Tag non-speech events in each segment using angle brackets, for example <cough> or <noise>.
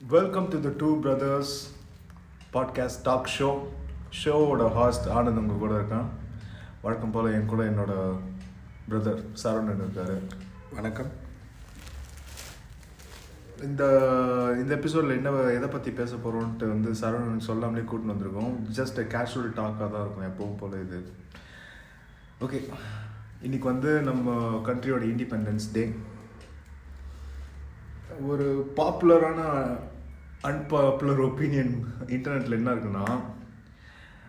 Welcome to the two brothers podcast talk show ஷோவோட host Anand உங்கள் கூட இருக்கான். வழக்கம் போல் என் கூட என்னோட பிரதர் சரவணன் இருக்கார். வணக்கம். இந்த இந்த எபிசோடில் என்ன எதை பற்றி பேச போகிறோன்ட்டு வந்து சரவணன் சொல்லாமலே கூட்டின்னு வந்திருக்கோம். ஜஸ்ட் கேஷுவல் டாக்காக தான் இருக்கும் எப்பவும் போல் இது. ஓகே இன்னைக்கு வந்து நம்ம கண்ட்ரியோட இண்டிபெண்டன்ஸ் டே ஒரு பாப்புலரான அன்பாப்புலர் ஒப்பீனியன் இன்டர்நெட்டில் என்ன இருக்குன்னா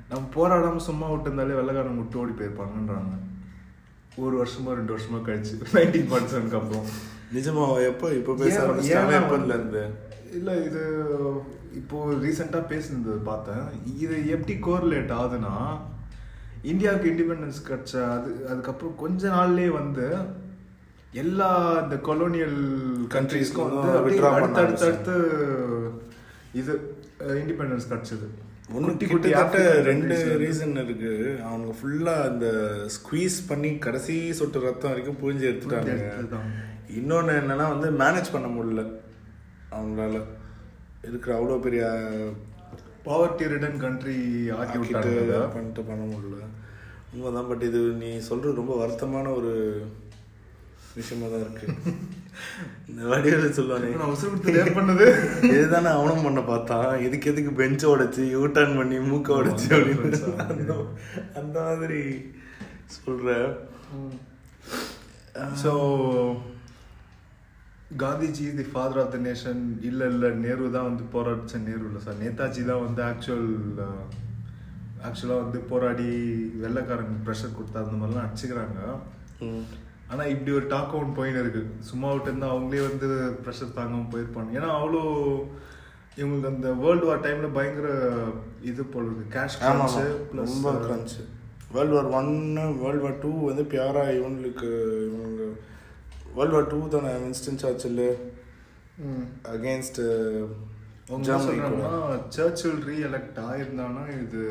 நம்ம போராடாம சும்மா விட்டுருந்தாலே வெள்ளக்காரங்க விட்டு ஓடி போயிருப்பாங்கன்றாங்க. ஒரு வருஷமா ரெண்டு வருஷமா கழிச்சு நைன்டீன் ஃபார்ட்டி செவனுக்கு அப்புறம். நிஜமா எப்போ இப்போ பேச ஏன் ஆரம்பிச்சிட்டாங்க? ஏன் எப்போதுல இருந்து. இல்லை இது இப்போ ரீசெண்டாக பேசுனது பார்த்தேன். இது எப்படி கோரிலேட் ஆகுதுன்னா இந்தியாவுக்கு இண்டிபெண்டன்ஸ் கிடச்ச அது அதுக்கப்புறம் கொஞ்ச நாள்லயே வந்து எல்லா இந்த கொலோனியல் கண்ட்ரீஸ்க்கும் வந்து அடுத்து அடுத்து அடுத்து இது இண்டிபெண்டன்ஸ் கிடச்சது. ஒன்று கிட்டத்தட்ட ரெண்டு ரீசன் இருக்கு. அவங்க ஃபுல்லா அந்த ஸ்குவீஸ் பண்ணி கடைசி சொட்டு ரத்தம் வரைக்கும் புழிஞ்சு எடுத்துட்டாங்க. இன்னொன்று என்னன்னா வந்து மேனேஜ் பண்ண முடியல. அவங்களால இருக்கிற அவ்வளோ பெரிய பாவர்ட்டி ரிடன் கண்ட்ரி ஆக்கி ஆக்கிட்டு பண்ணிட்டு பண்ண முடியல. உண்மைதான் பட் இது நீ சொல்றது ரொம்ப வருத்தமான ஒரு விஷயமா தான் இருக்கு. <laughs> இந்த வடிவில் சொல்லுவானே? நான் விட்டு ரேப் பண்ணது? <laughs> இதுதானே அவனும் பண்ண பார்த்தான் இதுக்கு எதுக்கு பெஞ்ச் உடைச்சு யூ டர்ன் பண்ணி மூக்க உடைச்சு அப்படின்னு அந்த மாதிரி சொல்ற. So Gandhiji the father of the nation இல்லை இல்லை நேரு தான் வந்து போராடிச்ச நேரு இல்லை சார். நேதாஜி தான் வந்து ஆக்சுவல் ஆக்சுவலாக வந்து போராடி வெள்ளைக்காரங்க ப்ரெஷர் கொடுத்தா அந்த மாதிரிலாம் அடிச்சுக்கிறாங்க. ஆனால் இப்படி ஒரு டாக் ஒன்று போயின்னு இருக்கு. சும்மா விட்டு இருந்தால் அவங்களே வந்து ப்ரெஷர் தாங்காமல் போயிருப்பாங்க. ஏன்னா அவ்வளோ இவங்களுக்கு அந்த வேர்ல்டு வார் டைமில் பயங்கர இது போடுறது கேஷ் ஆமா கிரன்ச்சு ரொம்ப கிரன்ச் வேர்ல்டு வார் ஒன்னு வேர்ல்டு வார் டூ வந்து பியாரா இவங்களுக்கு இவங்க வேர்ல்டு வார் டூ தானே Winston Churchill against Churchill reelect ஆயிருந்தானா இது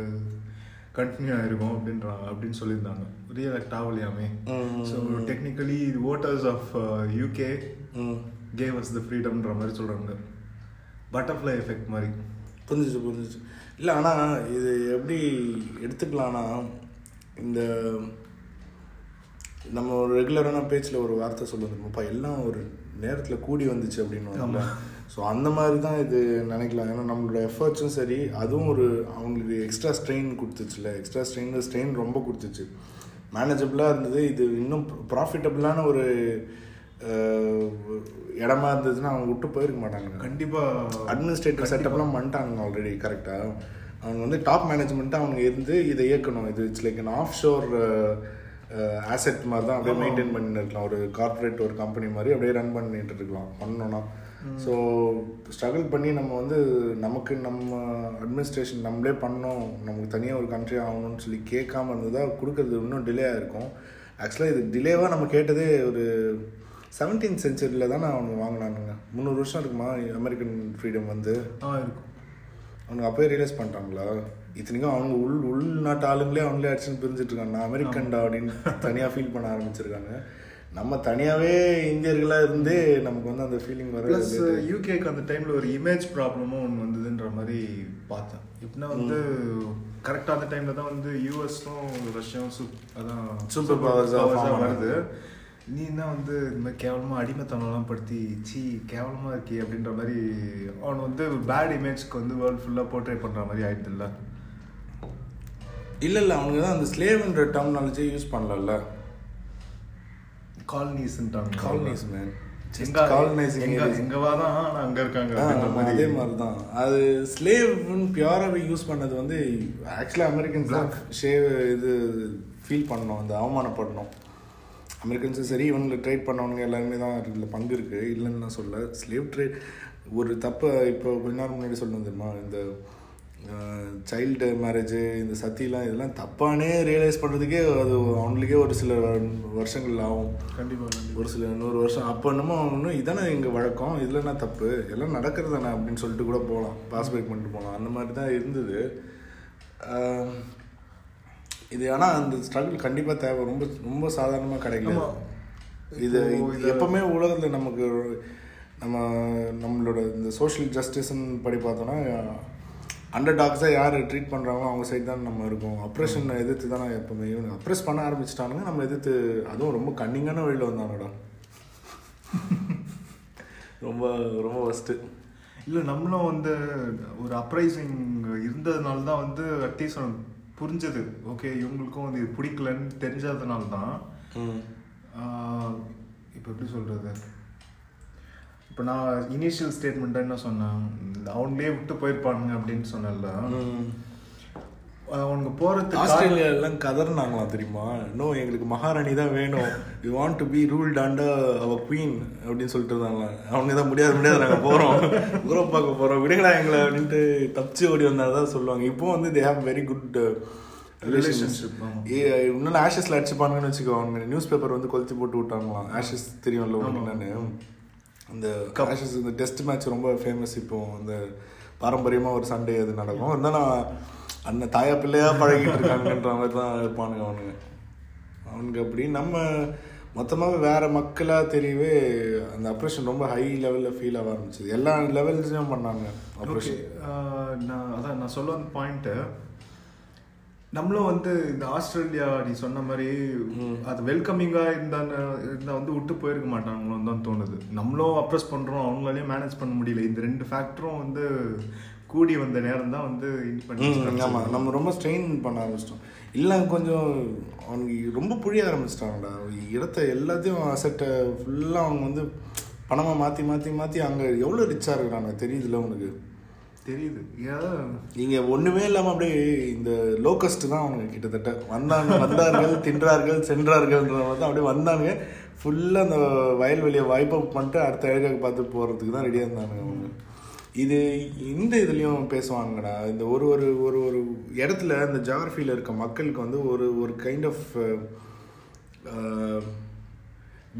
கண்டினியூ ஆயிருக்கும் அப்படின்றாங்க அப்படின்னு சொல்லியிருந்தாங்க. Reelect ஆகலையாமே so technically voters of UK gave us the ஃப்ரீடம்ன்ற மாதிரி சொல்றாங்க. பட்டர்ஃப்ளை எஃபெக்ட் மாதிரி. புரிஞ்சிச்சு புரிஞ்சிச்சு. இல்லை ஆனால் இது எப்படி எடுத்துக்கலாம்னா இந்த நம்ம ஒரு ரெகுலரான பேச்சில் ஒரு வார்த்தை சொல்லுவோம்ப்பா எல்லாம் ஒரு நேரத்தில் கூடி வந்துச்சு அப்படின்னு ஸோ அந்த மாதிரி தான் இது நினைக்கலாம். ஏன்னா நம்மளோட எஃபர்ட்ஸும் சரி அதுவும் ஒரு அவங்களுக்கு எக்ஸ்ட்ரா ஸ்ட்ரெயின் கொடுத்துச்சுல. எக்ஸ்ட்ரா ஸ்ட்ரெயின் ஸ்ட்ரெயின் ரொம்ப கொடுத்துச்சு. மேனேஜபிளாக இருந்தது. இது இன்னும் ப்ராஃபிட்டபிளான ஒரு இடமா இருந்ததுன்னா அவங்க விட்டு போயிருக்க மாட்டாங்க. கண்டிப்பா. அட்மினிஸ்ட்ரேட்டிவ் செட்டப்லாம் பண்ணிட்டாங்க ஆல்ரெடி கரெக்டாக அவங்க வந்து டாப் மேனேஜ்மெண்ட்டாக அவங்க இருந்து இதை இயக்கணும். இது it's like an offshore asset மாதிரி தான் அப்படியே மெயின்டைன் பண்ணிட்டு இருக்கலாம். ஒரு கார்ப்பரேட் ஒரு கம்பெனி மாதிரி அப்படியே ரன் பண்ணிட்டு இருக்கலாம். பண்ணோன்னா ஸோ ஸ்ட்ரகிள் பண்ணி நம்ம வந்து நமக்கு நம்ம அட்மினிஸ்ட்ரேஷன் நம்மளே பண்ணோம். நமக்கு தனியாக ஒரு கண்ட்ரி ஆகணும்னு சொல்லி கேட்காம இருந்ததா கொடுக்கறது இன்னும் டிலே ஆயிருக்கும் ஆக்சுவலாக இது டிலேவாக நம்ம கேட்டதே ஒரு செவன்டீன் செஞ்சுரியில் தானே அவங்க வாங்கினானுங்க. முந்நூறு வருஷம் இருக்குமா அமெரிக்கன் ஃப்ரீடம் வந்து? ஆ இருக்கும். அவனுக்கு அப்போயே ரியலைஸ் பண்ணிட்டாங்களா? இத்தனைக்கும் அவங்க உள் உள்நாட்டு ஆளுங்களே அவங்களே அடிச்சுன்னு பிரிஞ்சுட்டு இருக்காங்க. நான் அமெரிக்கன்டா அப்படின்னு தனியாக ஃபீல் பண்ண ஆரம்பிச்சிருக்காங்க. நம்ம தனியாகவே இந்தியர்களாக இருந்தே நமக்கு வந்து அந்த ஃபீலிங் வர ப்ளஸ் யூகேக்கு அந்த டைம்ல ஒரு இமேஜ் ப்ராப்ளமும் ஒன்று வந்ததுன்ற மாதிரி பார்த்தேன். இப்படின்னா வந்து கரெக்டாக அந்த டைம்ல தான் வந்து யூஎஸும் ரஷ்யாவும் சூப் அதான் ஆ form வருது. நீ என்ன வந்து இந்த மாதிரி கேவலமாக அடிமைத்தனம்லாம் படுத்தி சீ கேவலமா இருக்கே அப்படின்ற மாதிரி அவன் வந்து பேட் இமேஜ்க்கு வந்து வேர்ல்டு ஃபுல்லாக போர்ட்ரே பண்ற மாதிரி ஆயிடுதுல்ல? இல்லை இல்லை அவனுக்கு தான் அந்த ஸ்லேவ்ன்ற டெர்மினாலஜியே யூஸ் பண்ணலல்ல காலனிஸ்ன்ட்டாங்க காலனிஸ் மேன் எங்க காலனைசிங் எங்க எங்கவா தான் ஆனா அங்க இருக்காங்க அப்படின்ற ஆமா, மாதிரி. அதே மாதிரி தான் அது ஸ்லேவ்னு பியூராகவே யூஸ் பண்ணது வந்து ஆக்சுவலாக அமெரிக்கன்ஸ் ஷேவ் இது ஃபீல் பண்ணோம் அந்த அவமானப்படணும். அமெரிக்கன்ஸும் சரி இவங்களை ட்ரேட் பண்ணவனுங்க எல்லாருமே தான் இதில் பங்கு இருக்குது இல்லைன்னு நான் சொல்ல ஸ்லேவ் ட்ரேட் ஒரு தப்பை இப்போ கொஞ்ச நேரம் முன்னாடி சொல்லணும் தெரியுமா? இந்த சைல்டு மேரேஜ் இந்த சத்திலாம் இதெல்லாம் தப்பானே ரியலைஸ் பண்ணுறதுக்கே அது அவங்களுக்கே ஒரு சில வருஷங்கள் ஆகும். கண்டிப்பா கண்டிப்பா. ஒரு சில நூறு வருஷம். அப்போ என்னமோ இன்னும் இதானே எங்கள் வழக்கம் இதில் என்ன தப்பு எல்லாம் நடக்கிறது தானே அப்படின்னு சொல்லிட்டு கூட போகலாம். பாஸ் பிரேக் பண்ணிட்டு போகலாம். அந்த மாதிரி தான் இருந்தது. இது ஆனால் அந்த ஸ்ட்ரகிள் கண்டிப்பாக தேவை. ரொம்ப ரொம்ப சாதாரணமாக கிடைக்கல. இப்போ இது எப்பவுமே உலகத்தில் நமக்கு நம்ம நம்மளோட இந்த சோஷியல் ஜஸ்டிஸ்ன்னு படி பார்த்தோன்னா அண்டர் டாக்ஸாக யார் ட்ரீட் பண்ணுறாங்களோ அவங்க சைடு தான் நம்ம இருக்கோம். அப்ரெஷனை எதிர்த்து தானே எப்பவுமே இவங்க அப்ரெஸ் பண்ண ஆரம்பிச்சிட்டானுங்க. நம்ம எதிர்த்து அதுவும் ரொம்ப கன்னிங்கான வழியில் வந்தானுடா ரொம்ப ரொம்ப ஃபஸ்ட்டு இல்லை நம்மளும் வந்து ஒரு அப்ரைசிங் இருந்ததுனால தான் வந்து அட்லீஸ்ட் புரிஞ்சது. ஓகே இவங்களுக்கும் வந்து இது பிடிக்கலன்னு தெரிஞ்சதுனால தான் இப்போ எப்படி சொல்கிறது இப்போ நான் இனிஷியல் ஸ்டேட்மெண்ட்டாக என்ன சொன்னேன்? அவங்களே விட்டு போயிருப்பானுங்க அப்படின்னு சொன்னல அவனுங்க போகிறதுக்கு ஆஸ்திரேலியாலாம் கதறினாங்களாம் தெரியுமா? இன்னும் எங்களுக்கு மகாராணி தான் வேணும். We want to be ruled under our queen அப்படின்னு சொல்லிட்டு இருந்தாங்க அவங்க தான் முடியாது முடியாது. நாங்கள் போகிறோம் ஊரை பார்க்க போகிறோம் விடுங்கடா எங்களை அப்படின்ட்டு தப்பிச்சு ஓடி வந்தால் தான் சொல்லுவாங்க. இப்போ வந்து they have very good relationship இன்னும் ஆஷஸ்ல அடிச்சுப்பானுங்கன்னு வச்சுக்கோ. அவங்க நியூஸ் பேப்பர் வந்து கொளுத்தி போட்டு விட்டாங்களாம். ஆஷஸ் தெரியும்ல உங்களுக்கு என்னன்னு. அந்த ஆஷஸ் இந்த டெஸ்ட் மேட்ச் ரொம்ப ஃபேமஸ் இப்போ இந்த பாரம்பரியமாக ஒரு சண்டே அது நடக்கும். இருந்தாலும் அண்ணன் தாயா பிள்ளையா பழகிட்டு இருக்காங்கன்ற மாதிரி தான் இருப்பானுங்க அவனுங்க. அவனுக்கு அப்படி நம்ம மொத்தமாக வேற மக்களாக தெரியவே அந்த அப்ரேஷன் ரொம்ப ஹை லெவலில் ஃபீல் ஆக ஆரம்பிச்சது. எல்லா லெவல்ஸ்லையும் பண்ணாங்க ஓகே அப்ரேஷன் நான் அதான் நான் சொல்ல வந்த பாயிண்ட்டு நம்மளும் வந்து இந்த ஆஸ்திரேலியா நீ சொன்ன மாதிரி அது வெல்கமிங்காக இருந்தான்னு இருந்தால் வந்து விட்டு போயிருக்க மாட்டாங்களோன்னு தான் தோணுது. நம்மளும் அப்ரெஸ் பண்ணுறோம் அவங்களாலையும் மேனேஜ் பண்ண முடியல. இந்த ரெண்டு ஃபேக்டரும் வந்து கூடி வந்த நேரம் தான் வந்து ஆமாம் நம்ம ரொம்ப ஸ்ட்ரெயின் பண்ண ஆரம்பிச்சிட்டோம். இல்லை கொஞ்சம் அவனுக்கு ரொம்ப புழிய ஆரம்பிச்சிட்டாங்கடா. இடத்த எல்லாத்தையும் அசட்டை ஃபுல்லாக அவங்க வந்து பணமாக மாற்றி மாற்றி மாற்றி அங்கே எவ்வளோ ரிச்சாக இருக்கிறாங்க? தெரியுதுல்ல உனக்கு? தெரியுது. நீங்கள் ஒன்றுமே இல்லாமல் அப்படியே இந்த லோக்கஸ்ட் தான் அவங்க கிட்டத்தட்ட. வந்தாங்க வந்தார்கள் தின்றார்கள் சென்றார்கள்ன்ற மாதிரி தான் அப்படியே வந்தானுங்க. ஃபுல்லாக அந்த வயல்வெளியை வைப் அப் பண்ணிட்டு அடுத்த ஏரியாவுக்கு பார்த்து போகிறதுக்கு தான் ரெடியாக இருந்தானுங்க அவங்க. இது இந்த இதுலேயும் பேசுவாங்கடா இந்த ஒரு ஒரு ஒரு ஒரு இடத்துல இந்த ஜாகிரஃபியில் இருக்க மக்களுக்கு வந்து ஒரு ஒரு கைண்ட் ஆஃப்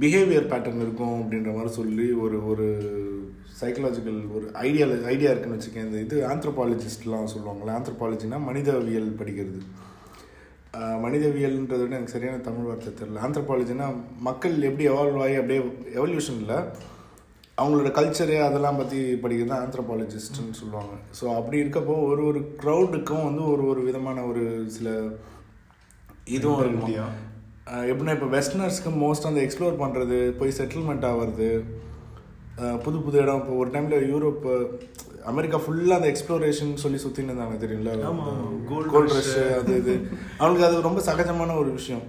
பிஹேவியர் பேட்டர்ன் இருக்கும் அப்படின்ற மாதிரி சொல்லி ஒரு ஒரு சைக்கலாஜிக்கல் ஒரு ஐடியா ஐடியா இருக்குன்னு வச்சுக்கேன். இந்த இது ஆந்த்ரோபாலஜிஸ்ட்லாம் சொல்லுவாங்கள்ல ஆந்த்ரோபாலஜினா மனிதவியல் படிக்கிறது. மனிதவியல்ன்றதை விட எனக்கு சரியான தமிழ் வார்த்தை தெரியல. ஆந்த்ரோபாலஜினா மக்கள் எப்படி எவால்வ் ஆகி அப்படியே எவல்யூஷனில் அவங்களோட கல்ச்சரு அதெல்லாம் பற்றி படிக்கிறது தான் ஆந்த்ரோபாலஜிஸ்ட்னு சொல்லுவாங்க. ஸோ அப்படி இருக்கப்போ ஒரு ஒரு க்ரௌடுக்கும் வந்து ஒரு ஒரு விதமான ஒரு சில இதுவும் இருக்கும். எப்படின்னா இப்போ வெஸ்டர்னர்ஸ்க்கு மோஸ்ட் அந்த எக்ஸ்ப்ளோர் பண்ணுறது போய் செட்டில்மெண்ட் ஆகிறது புது புது இடம். இப்போ ஒரு டைமில் யூரோப் அமெரிக்கா ஃபுல்லாக அந்த எக்ஸ்ப்ளோரேஷன் சொல்லி சுற்றின்னு இருந்தாங்க gold கோல்ட் rush. ரஷ் அது இது. அவங்களுக்கு அது ரொம்ப சகஜமான ஒரு விஷயம்.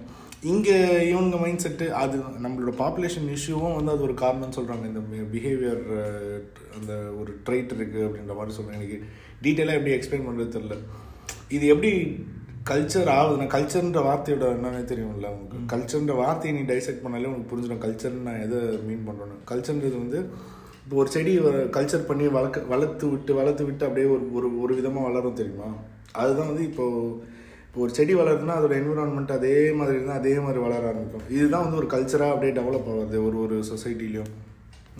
இங்கே இவங்க மைண்ட் செட்டு அது நம்மளோட பாப்புலேஷன் இஷ்யூவும் வந்து அது ஒரு காரணம்னு சொல்கிறாங்க இந்த பிஹேவியர் அந்த ஒரு ட்ரைட் இருக்குது அப்படின்ற மாதிரி சொல்கிறேன் எனக்கு டீட்டெயிலாக எப்படி எக்ஸ்பிளைன் பண்ணுறது தெரில இது எப்படி கல்ச்சர் ஆகுதுன்னா கல்ச்சர்ன்ற வார்த்தையோட என்னன்னே தெரியும்ல உங்களுக்கு. கல்ச்சர்ன்ற வார்த்தையை நீ டைசெக்ட் பண்ணாலே உனக்கு புரிஞ்சிடும். கல்ச்சர்னு நான் எதை மீன் பண்ணுறேன்னு கல்ச்சர்ன்றது வந்து இப்போ ஒரு செடி கல்ச்சர் பண்ணி வளர்க்க வளர்த்து விட்டு வளர்த்து விட்டு அப்படியே ஒரு ஒரு ஒரு விதமாக வளரும் தெரியுமா? அதுதான் வந்து இப்போ இப்போ ஒரு செடி வளருதுன்னா அதோட என்விரான்மெண்ட் அதே மாதிரி இருந்தால் அதே மாதிரி வளர ஆரம்பிக்கும். இதுதான் வந்து ஒரு கல்ச்சராக அப்படியே டெவலப் ஆகுது ஒரு ஒரு சொசைட்டிலையும்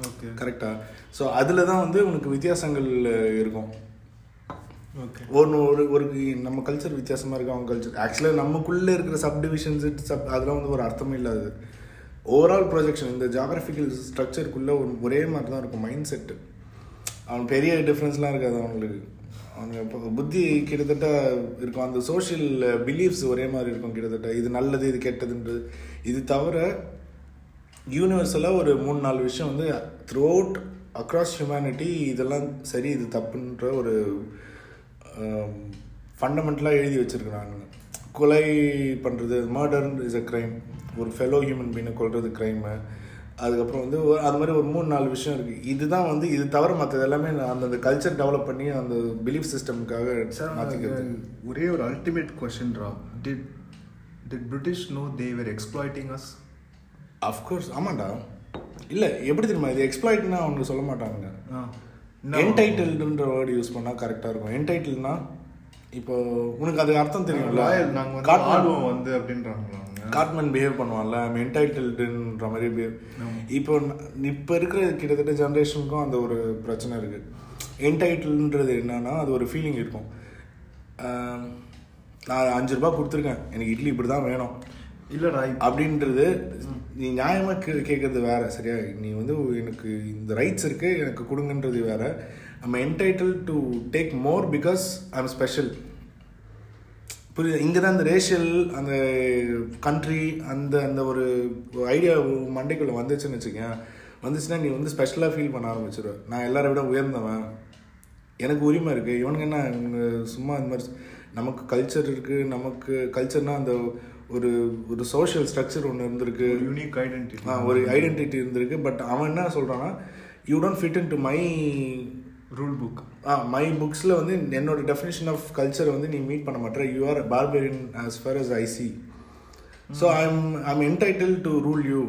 ஓகே கரெக்டாக ஸோ அதில் தான் வந்து உனக்கு வித்தியாசங்கள் இருக்கும். ஒன்று ஒரு ஒரு நம்ம கல்ச்சர் வித்தியாசமாக இருக்கு அவங்க கல்ச்சர் ஆக்சுவலாக நமக்குள்ளே இருக்கிற சப் டிவிஷன்ஸ் சப் அதெல்லாம் வந்து ஒரு அர்த்தமே இல்லாது. ஓவரால் ப்ரொஜெக்ஷன் இந்த ஜாகிரபிக்கல் ஸ்ட்ரக்சருக்குள்ளே ஒரு ஒரே மாதிரி தான் இருக்கும் மைண்ட் செட்டு அவன் பெரிய டிஃப்ரென்ஸ்லாம் இருக்காது அவங்களுக்கு அவங்க புத்தி கிட்டத்தட்ட இருக்கும். அந்த சோஷியல் பிலீஃப்ஸ் ஒரே மாதிரி இருக்கும் கிட்டத்தட்ட. இது நல்லது இது கெட்டதுன்றது. இது தவிர யூனிவர்சலாக ஒரு மூணு நாலு விஷயம் வந்து த்ரூ அவுட் அக்ராஸ் ஹியூமனிட்டி இதெல்லாம் சரி இது தப்புன்ற ஒரு ஃபண்டமெண்டலாக எழுதி வச்சுருக்கிறாங்க கொலை பண்ணுறது மர்டர் இஸ் அ க்ரைம் ஒரு ஃபெலோ ஹியூமன் பீனை கொல்றது க்ரைமு அதுக்கப்புறம் வந்து அது மாதிரி ஒரு மூணு நாலு விஷயம் இருக்குது இதுதான் வந்து இது தவிர மற்றது எல்லாமே அந்தந்த கல்ச்சர் டெவலப் பண்ணி அந்த பிலீஃப் சிஸ்டமுக்காக மாற்றிக்கிறது ஒரே ஒரு ultimate கொஸ்டின்ரா did did British know they were exploiting us of course ஆமாண்டா. இல்லை எப்படி தெரியுமா? இது எக்ஸ்ப்ளாய்ட்னா அவங்க சொல்ல மாட்டாங்க என்டைட்டில்டுன்ற வேர்டு யூஸ் பண்ணால் கரெக்டாக இருக்கும். என்டைட்டில்னா இப்போ உனக்கு அது அர்த்தம் தெரியும்ல? ராயல் நாங்க வந்து காட்மன் வந்து அப்படின்றாங்க காட்மன் பிஹேவ் பண்ணுவான்ல ஐம் என்டைட்டில்டுன்ற மாதிரி பிஹேவ் இப்போ இப்போ இருக்கிற கிட்டத்தட்ட ஜென்ரேஷனுக்கும் அந்த ஒரு பிரச்சனை இருக்கு. என்டைட்டில்ன்றது என்னன்னா அது ஒரு ஃபீலிங் இருக்கும். நான் அஞ்சு ரூபாய் கொடுத்துருக்கேன். எனக்கு இட்லி இப்படி தான் வேணும். இல்லடா அப்படின்றது நீ நியாயமாக கே கேட்குறது வேறு சரியா? நீ வந்து எனக்கு இந்த ரைட்ஸ் இருக்குது எனக்கு கொடுங்கன்றது வேறு. நம்ம entitled to take more because I am special புரியுது? இங்கே தான் அந்த ரேஷியல் அந்த கண்ட்ரி அந்த அந்த ஒரு ஐடியா மண்டைக்குள்ளே வந்துச்சுன்னு வச்சுக்கேன் வந்துச்சுன்னா நீ வந்து ஸ்பெஷலாக ஃபீல் பண்ண ஆரம்பிச்சிடுவ நான் எல்லாரை விட உயர்ந்தவன். எனக்கு உரிமை இருக்குது இவனுக்கு என்ன சும்மா இந்த மாதிரி நமக்கு கல்ச்சர் இருக்குது நமக்கு கல்ச்சர்னால் அந்த ஒரு ஒரு சோஷியல் ஸ்ட்ரக்சர் ஒன்று இருந்திருக்கு. யூனிக் ஐடென்டிட்டி ஆ, ஒரு ஐடென்டிட்டி இருந்திருக்கு. பட் அவன் என்ன சொல்கிறான்னா you don't fit in to my rule book ah my புக்ஸில் வந்து என்னோட டெஃபினேஷன் ஆஃப் கல்ச்சரை வந்து நீ மீட் பண்ண மாட்டேற. You are barbarian as far as I see so I am I am entitled to rule you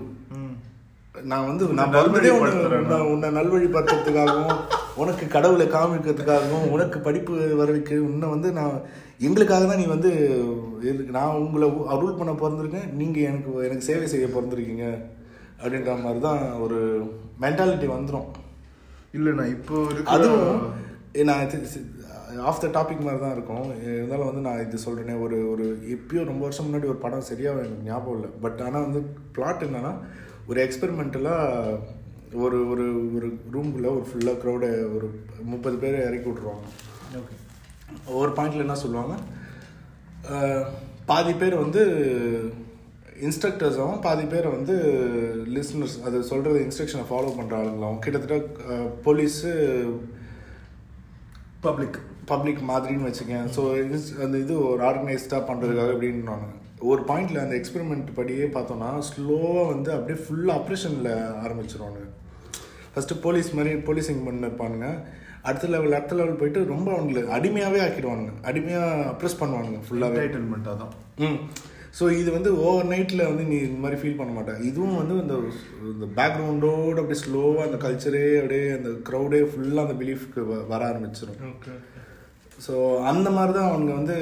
நான் வந்து நான் பிறந்ததே உன்னை- உன்னை நல்வழிப்படுத்துறதுக்காகவும் உனக்கு கடவுளை காமிக்கிறதுக்காகவும் உனக்கு படிப்பு வரவைக்கு உன்னை வந்து நான் எங்களுக்காக தான் நீ வந்து நான் உங்களை அருள் பண்ண பிறந்திருக்கேன். நீங்கள் எனக்கு எனக்கு சேவை செய்ய பிறந்திருக்கீங்க. அப்படின்ற மாதிரி தான் ஒரு மென்டாலிட்டி வந்துடும் இல்ல நான் இப்போ அதுவும் நான் ஆஃப் த டாபிக் மாதிரி தான் இருக்கும். இருந்தாலும் வந்து நான் இது சொல்கிறேனே ஒரு ஒரு எப்பயோ ரொம்ப வருஷம் முன்னாடி ஒரு படம் சரியாக எனக்கு ஞாபகம் இல்லை. பட் ஆனால் வந்து பிளாட் என்னன்னா ஒரு எக்ஸ்பெரிமெண்டலாக ஒரு ஒரு ஒரு ரூம்குள்ளே ஒரு ஃபுல்லாக க்ரௌடை ஒரு முப்பது பேர் இறக்கி விட்ருவாங்க ஓகே ஒரு பாயிண்டில் என்ன சொல்லுவாங்க? பாதி பேர் வந்து இன்ஸ்ட்ரக்டர்ஸாகவும் பாதி பேர் வந்து லிஸ்னர்ஸ் அது சொல்கிறது இன்ஸ்ட்ரக்ஷனை ஃபாலோ பண்ணுற ஆளுங்களாகவும் கிட்டத்தட்ட போலீஸு பப்ளிக் பப்ளிக் மாதிரின்னு வச்சுக்கேன். ஸோ அந்த இது ஒரு ஆர்கனைஸ்டாக பண்ணுறதுக்காக அப்படின்னுவாங்க ஒரு பாயிண்டில் அந்த எக்ஸ்பெரிமெண்ட் படியே பார்த்தோன்னா ஸ்லோவாக வந்து அப்படியே ஃபுல்லாக ஆப்ரேஷனில் ஆரம்பிச்சிருவாங்க ஃபஸ்ட்டு போலீஸ் மாதிரி போலீஸிங் பண்ண இருப்பானுங்க அடுத்த லெவல் அடுத்த லெவல் போயிட்டு ரொம்ப அவங்களை அடிமையாகவே ஆக்கிடுவானுங்க. அடிமையாக அப்ரெஸ் பண்ணுவானுங்க ஃபுல்லாகவே என்டைட்டில்மெண்ட் அதான் ம். ஸோ இது வந்து ஓவர் நைட்டில் வந்து நீ இந்த மாதிரி ஃபீல் பண்ண மாட்டேன் இதுவும் வந்து இந்த இந்த பேக்ரவுண்டோடு அப்படியே ஸ்லோவாக அந்த கல்ச்சரே அப்படியே அந்த க்ரௌடே ஃபுல்லாக அந்த பிலீஃப்க்கு வர ஆரம்பிச்சிடும் ஓகே ஸோ அந்த மாதிரி தான் அவனுங்க வந்து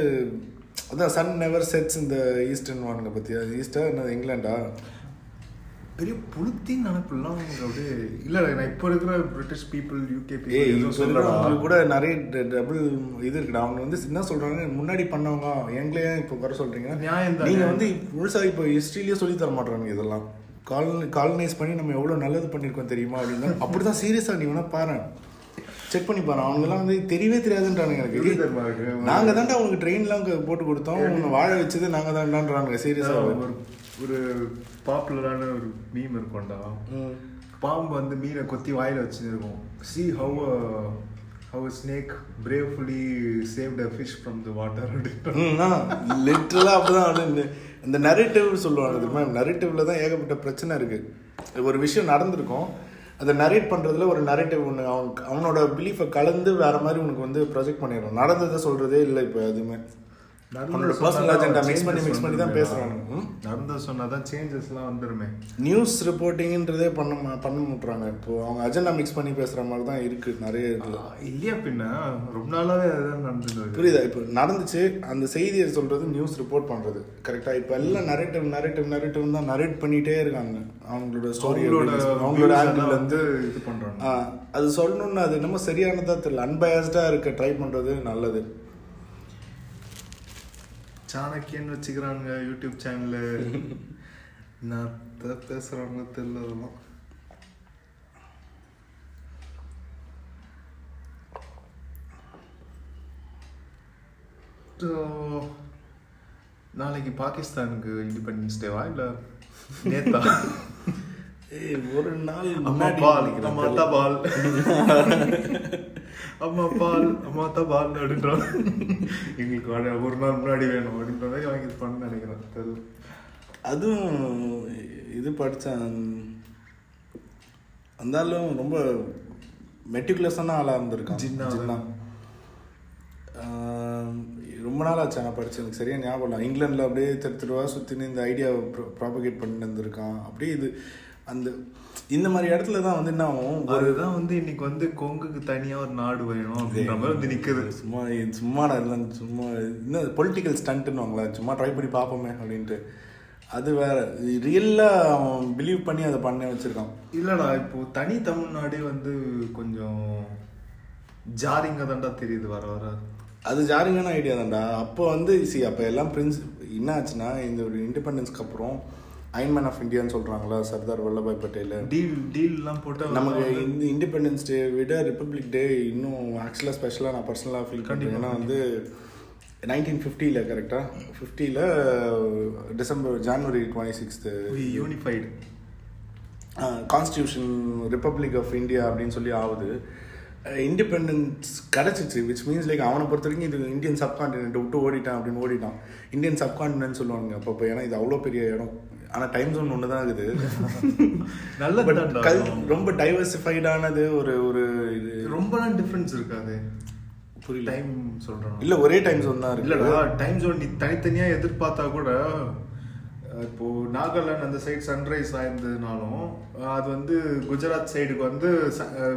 அதான் சன் நெவர் செட்ஸ் இந்த ஈஸ்டர்ன் வானுங்க பற்றியா ஈஸ்டா என்ன இங்கிலாண்டா பெரிய புளுத்தின் நினைப்புலாம் அவங்க அப்படியே இல்ல நான் இப்போ இருக்கிற பிரிட்டிஷ் பீப்புள் யூகே பீப்புள் சொல்லலாம் இருக்கிறவங்களுக்கு கூட நிறைய டபுள் இது இருக்குடா. அவங்க வந்து என்ன சொல்றாங்க? முன்னாடி பண்ணவங்க எங்களே இப்போ வர சொல்றீங்க. நியாயம் தான், நீங்க நியாயம். வந்து முழுசா இப்போ ஹிஸ்ட்ரியிலேயே சொல்லி தர மாட்டாங்க இதெல்லாம். காலனி காலனைஸ் பண்ணி நம்ம எவ்வளவு நல்லது பண்ணியிருக்கோம் தெரியுமா அப்படின்னா. அப்படிதான் சீரியஸா நீ வேணா பாரு. செக் பண்ணி பாரு. அவங்கெல்லாம் வந்து தெரியவே தெரியாதுன்றானுங்க எனக்கு. தெரியுமா இருக்கு? நாங்க தான்டா உங்களுக்கு ட்ரெயின்லாம் போட்டு கொடுத்தோம். உன்னை வாழ வச்சது நாங்க தான்டான்றானுங்க சீரியஸா ஒரு ஒரு பாப்புலரான ஒரு மீம் இருக்கும்டா. பாம்பு வந்து மீனை கொத்தி வாயில வச்சுருக்கும். See how how snake bravefully saved a fish from the water லிட்டரலா அப்படிதான் வந்து இந்த- இந்த நரேட்டிவ் சொல்லுவாங்க தெரியுமா? நரேட்டிவ்ல தான் ஏகப்பட்ட பிரச்சனை இருக்கு. ஒரு விஷயம் நடந்திருக்கும். அதை நரேட் பண்றதுல ஒரு நரேட்டிவ் ஒன்று அவன் அவனோட பிலீஃபை கலந்து வேற மாதிரி உனக்கு வந்து ப்ரொஜெக்ட் பண்ணிடுறான் நடந்ததை சொல்றதே இல்லை இப்போ எதுவுமே. பர்சனல் அஜெண்டா மிக்ஸ் பண்ணி மிக்ஸ் பண்ணி தான் பேசுறாங்க ம்? நடந்த சொன்னாதான் சேஞ்சஸ்லாம் வந்துருமே. நியூஸ் ரிப்போர்ட்டிங்ன்றதே பண்ண பண்ண முட்டுறாங்க இப்போ அவங்க அஜெண்டா மிக்ஸ் பண்ணி பேசுற மாதிரி தான் இருக்கு நிறைய இல்லையா பின்ன? ரொம்ப நாளாவே அதுதான் புரியுதா? இப்போ நடந்துச்சு அந்த செய்தியை சொல்றது நியூஸ் ரிப்போர்ட் பண்றது. கரெக்டா இப்போ எல்லாம் நரேட்டிவ் நரேட்டிவ் நரேட்டிவ் தான் நரேட் பண்ணிட்டே இருக்காங்க. அவங்களோட ஸ்டோரி அவங்களோட ஆங்கிள் வந்து இது பண்றாங்க. ஆ, அது சொல்லணும்னு அது என்னமோ சரியானதா தெரியல. அன்பயஸ்டா இருக்க ட்ரை பண்றது நல்லது. சாணக்கியன்னு வச்சுக்கிறாங்க யூடியூப் சேனலு. நான் பேசுகிறவங்க பேசுறாங்க தெரியல அதெல்லாம். நாளைக்கு பாகிஸ்தானுக்கு இண்டிபெண்டன்ஸ் டேவா இல்லை நேத்தா? ஒரு நாள் அம்மா பால் நினைக்கிறேன் அம்மா தெரியல. தபால். <laughs> அம்மா பால் அம்மா தபால் அப்படின்றாங்க எங்களுக்கு வாட- ஒரு நாள் முன்னாடி வேணும் அப்படின்ற மாதிரி வாங்கியிருப்பான்னு நினைக்கிறேன் தெரியல அதுவும் இது படித்தேன் அந்தாலும் ரொம்ப மெட்டிகுலஸான ஆளாக இருந்திருக்கான். ஆஹ் ரொம்ப நாள் ஆச்சு நான் படிச்சு எனக்கு சரியா ஞாபகம் இல்லை. இங்கிலாண்டில் அப்படியே தெரு தெருவா சுற்றின்னு இந்த ஐடியாவை ப்ராபகேட் பண்ணிட்டு இருந்திருக்கான். அப்படியே இது அந்த இந்த மாதிரி இடத்துல தான் வந்து என்ன ஆகும்? அதுதான் வந்து இன்னைக்கு வந்து கொங்குக்கு தனியா ஒரு நாடு வேணும் அப்படின்ற மாதிரி வந்து நிக்குது. சும்மா சும்மாடா இல்லை சும்மா இன்னும் பொலிட்டிக்கல் ஸ்டண்ட்டுன்னு சும்மா ட்ரை பண்ணி பார்ப்போமே அப்படின்ட்டு. அது வேற ரியலாக அவன் பிலீவ் பண்ணி அதை பண்ண வச்சிருக்கான். இல்லடா இப்போ தனி தமிழ்நாடே வந்து கொஞ்சம் ஜாரிங்க தான்டா தெரியுது வர வர. அது ஜாரிங்கான ஐடியா தான்டா. அப்போ வந்து சி அப்போ எல்லாம் பிரின்ஸ் என்ன ஆச்சுன்னா இந்த ஒரு இண்டிபெண்டன்ஸ்க்கு அப்புறம் அயன்மேன் ஆஃப் இந்தியான்னு சொல்கிறாங்களா சர்தார் வல்லபாய் பட்டேல்? டீல் டீல்லாம் போட்டு நமக்கு இந்த இண்டிபெண்டன்ஸ் டே விட ரிப்பப்ளிக் டே இன்னும் ஆக்சுவலாக ஸ்பெஷலாக நான் பர்சனலாக ஃபீல் பண்ணுறேன் ஏன்னா வந்து நைன்டீன் ஃபிஃப்டியில் கரெக்டாக ஃபிஃப்டியில் December January twenty sixth unified constitution republic of India அப்படின்னு சொல்லி ஆகுது. இண்டிபெண்டன்ஸ் கிடச்சிச்சு விச் மீன்ஸ் லைக் அவனை பொறுத்த வரைக்கும் இது இந்தியன் சப்கான்டினென்ட் விட்டு ஓடிட்டான் அப்படின்னு ஓடிட்டான். இந்தியன் சப்கான்டினென்ட் சொல்லுவாங்க அப்போ ஏன்னா இது அவ்வளோ பெரிய இடம். ஆனால் டைம் ஜோன் ஒன்று தான் இருக்குது. <laughs> நல்ல பட் கல் ரொம்ப டைவர்சிஃபைடானது ஒரு ஒரு இது. ரொம்ப டிஃபரன்ஸ் இருக்காது. புரியல. டைம் சொல்றேன் இல்லை ஒரே டைம் ஜோன் தான் இருக்கு இல்லடா டைம் ஜோன் நீ தனித்தனியா எதிர்பார்த்தா கூட இப்போ நாகாலாந்து அந்த சைடு சன்ரைஸ் ஆயிருந்ததுனாலும் அது வந்து குஜராத் சைடுக்கு வந்து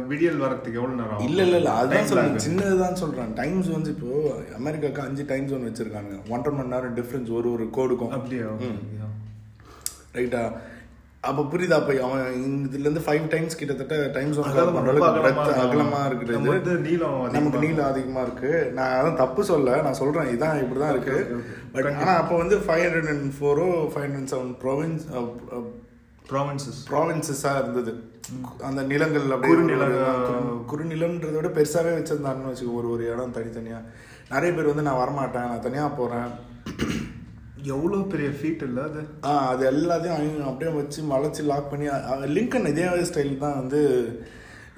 விடியல் வரதுக்கு எவ்வளவு நேரம்? இல்ல இல்ல இல்ல. அதுதான் lag. சின்னதுதான் சொல்றேன். டைம்ஸ் வந்து இப்போ அமெரிக்காக்கு அஞ்சு டைம் ஜோன் வச்சிருக்காங்க ஒன்றரை மணி நேரம் டிஃபரன்ஸ் ஒரு ஒரு கோடுக்கும். அப்படியா? ரைட்டா அப்ப புரியுதா? அப்ப அவன் இதுல இருந்து ஃபைவ் டைம்ஸ் கிட்டத்தட்ட டைம் ஜோன் அகலம் பண்ற ரொம்ப அளவுக்கு அகலமா breadth அகலமா நம்ம இருக்கிறது நமக்கு நீளம் அதிகமா இருக்கு. நான் அதான் தப்பு சொல்ல நான் சொல்றேன். இதான் இப்படிதான் இருக்கு. Okay, okay. பட் ஆனா அப்ப வந்து five hundred and four or five hundred seven province provinces ப்ராவின்சஸா இருந்தது. அந்த நிலங்கள் அப்படியே குறுநிலம்ன்றதை விட பெருசாவே வச்சிருந்தாங்கன்னு வச்சுக்கோ ஒரு ஒரு இடம் தனித்தனியா. நிறைய பேர் வந்து நான் வரமாட்டேன். நான் தனியா போறேன். எவ்வளவு பெரிய ஃபீட் இல்ல அது? ஆ அது எல்லாத்தையும் அவங்க அப்படியே வச்சு வளைச்சு லாக் பண்ணி லிங்கன் இதே ஸ்டைல் தான் வந்து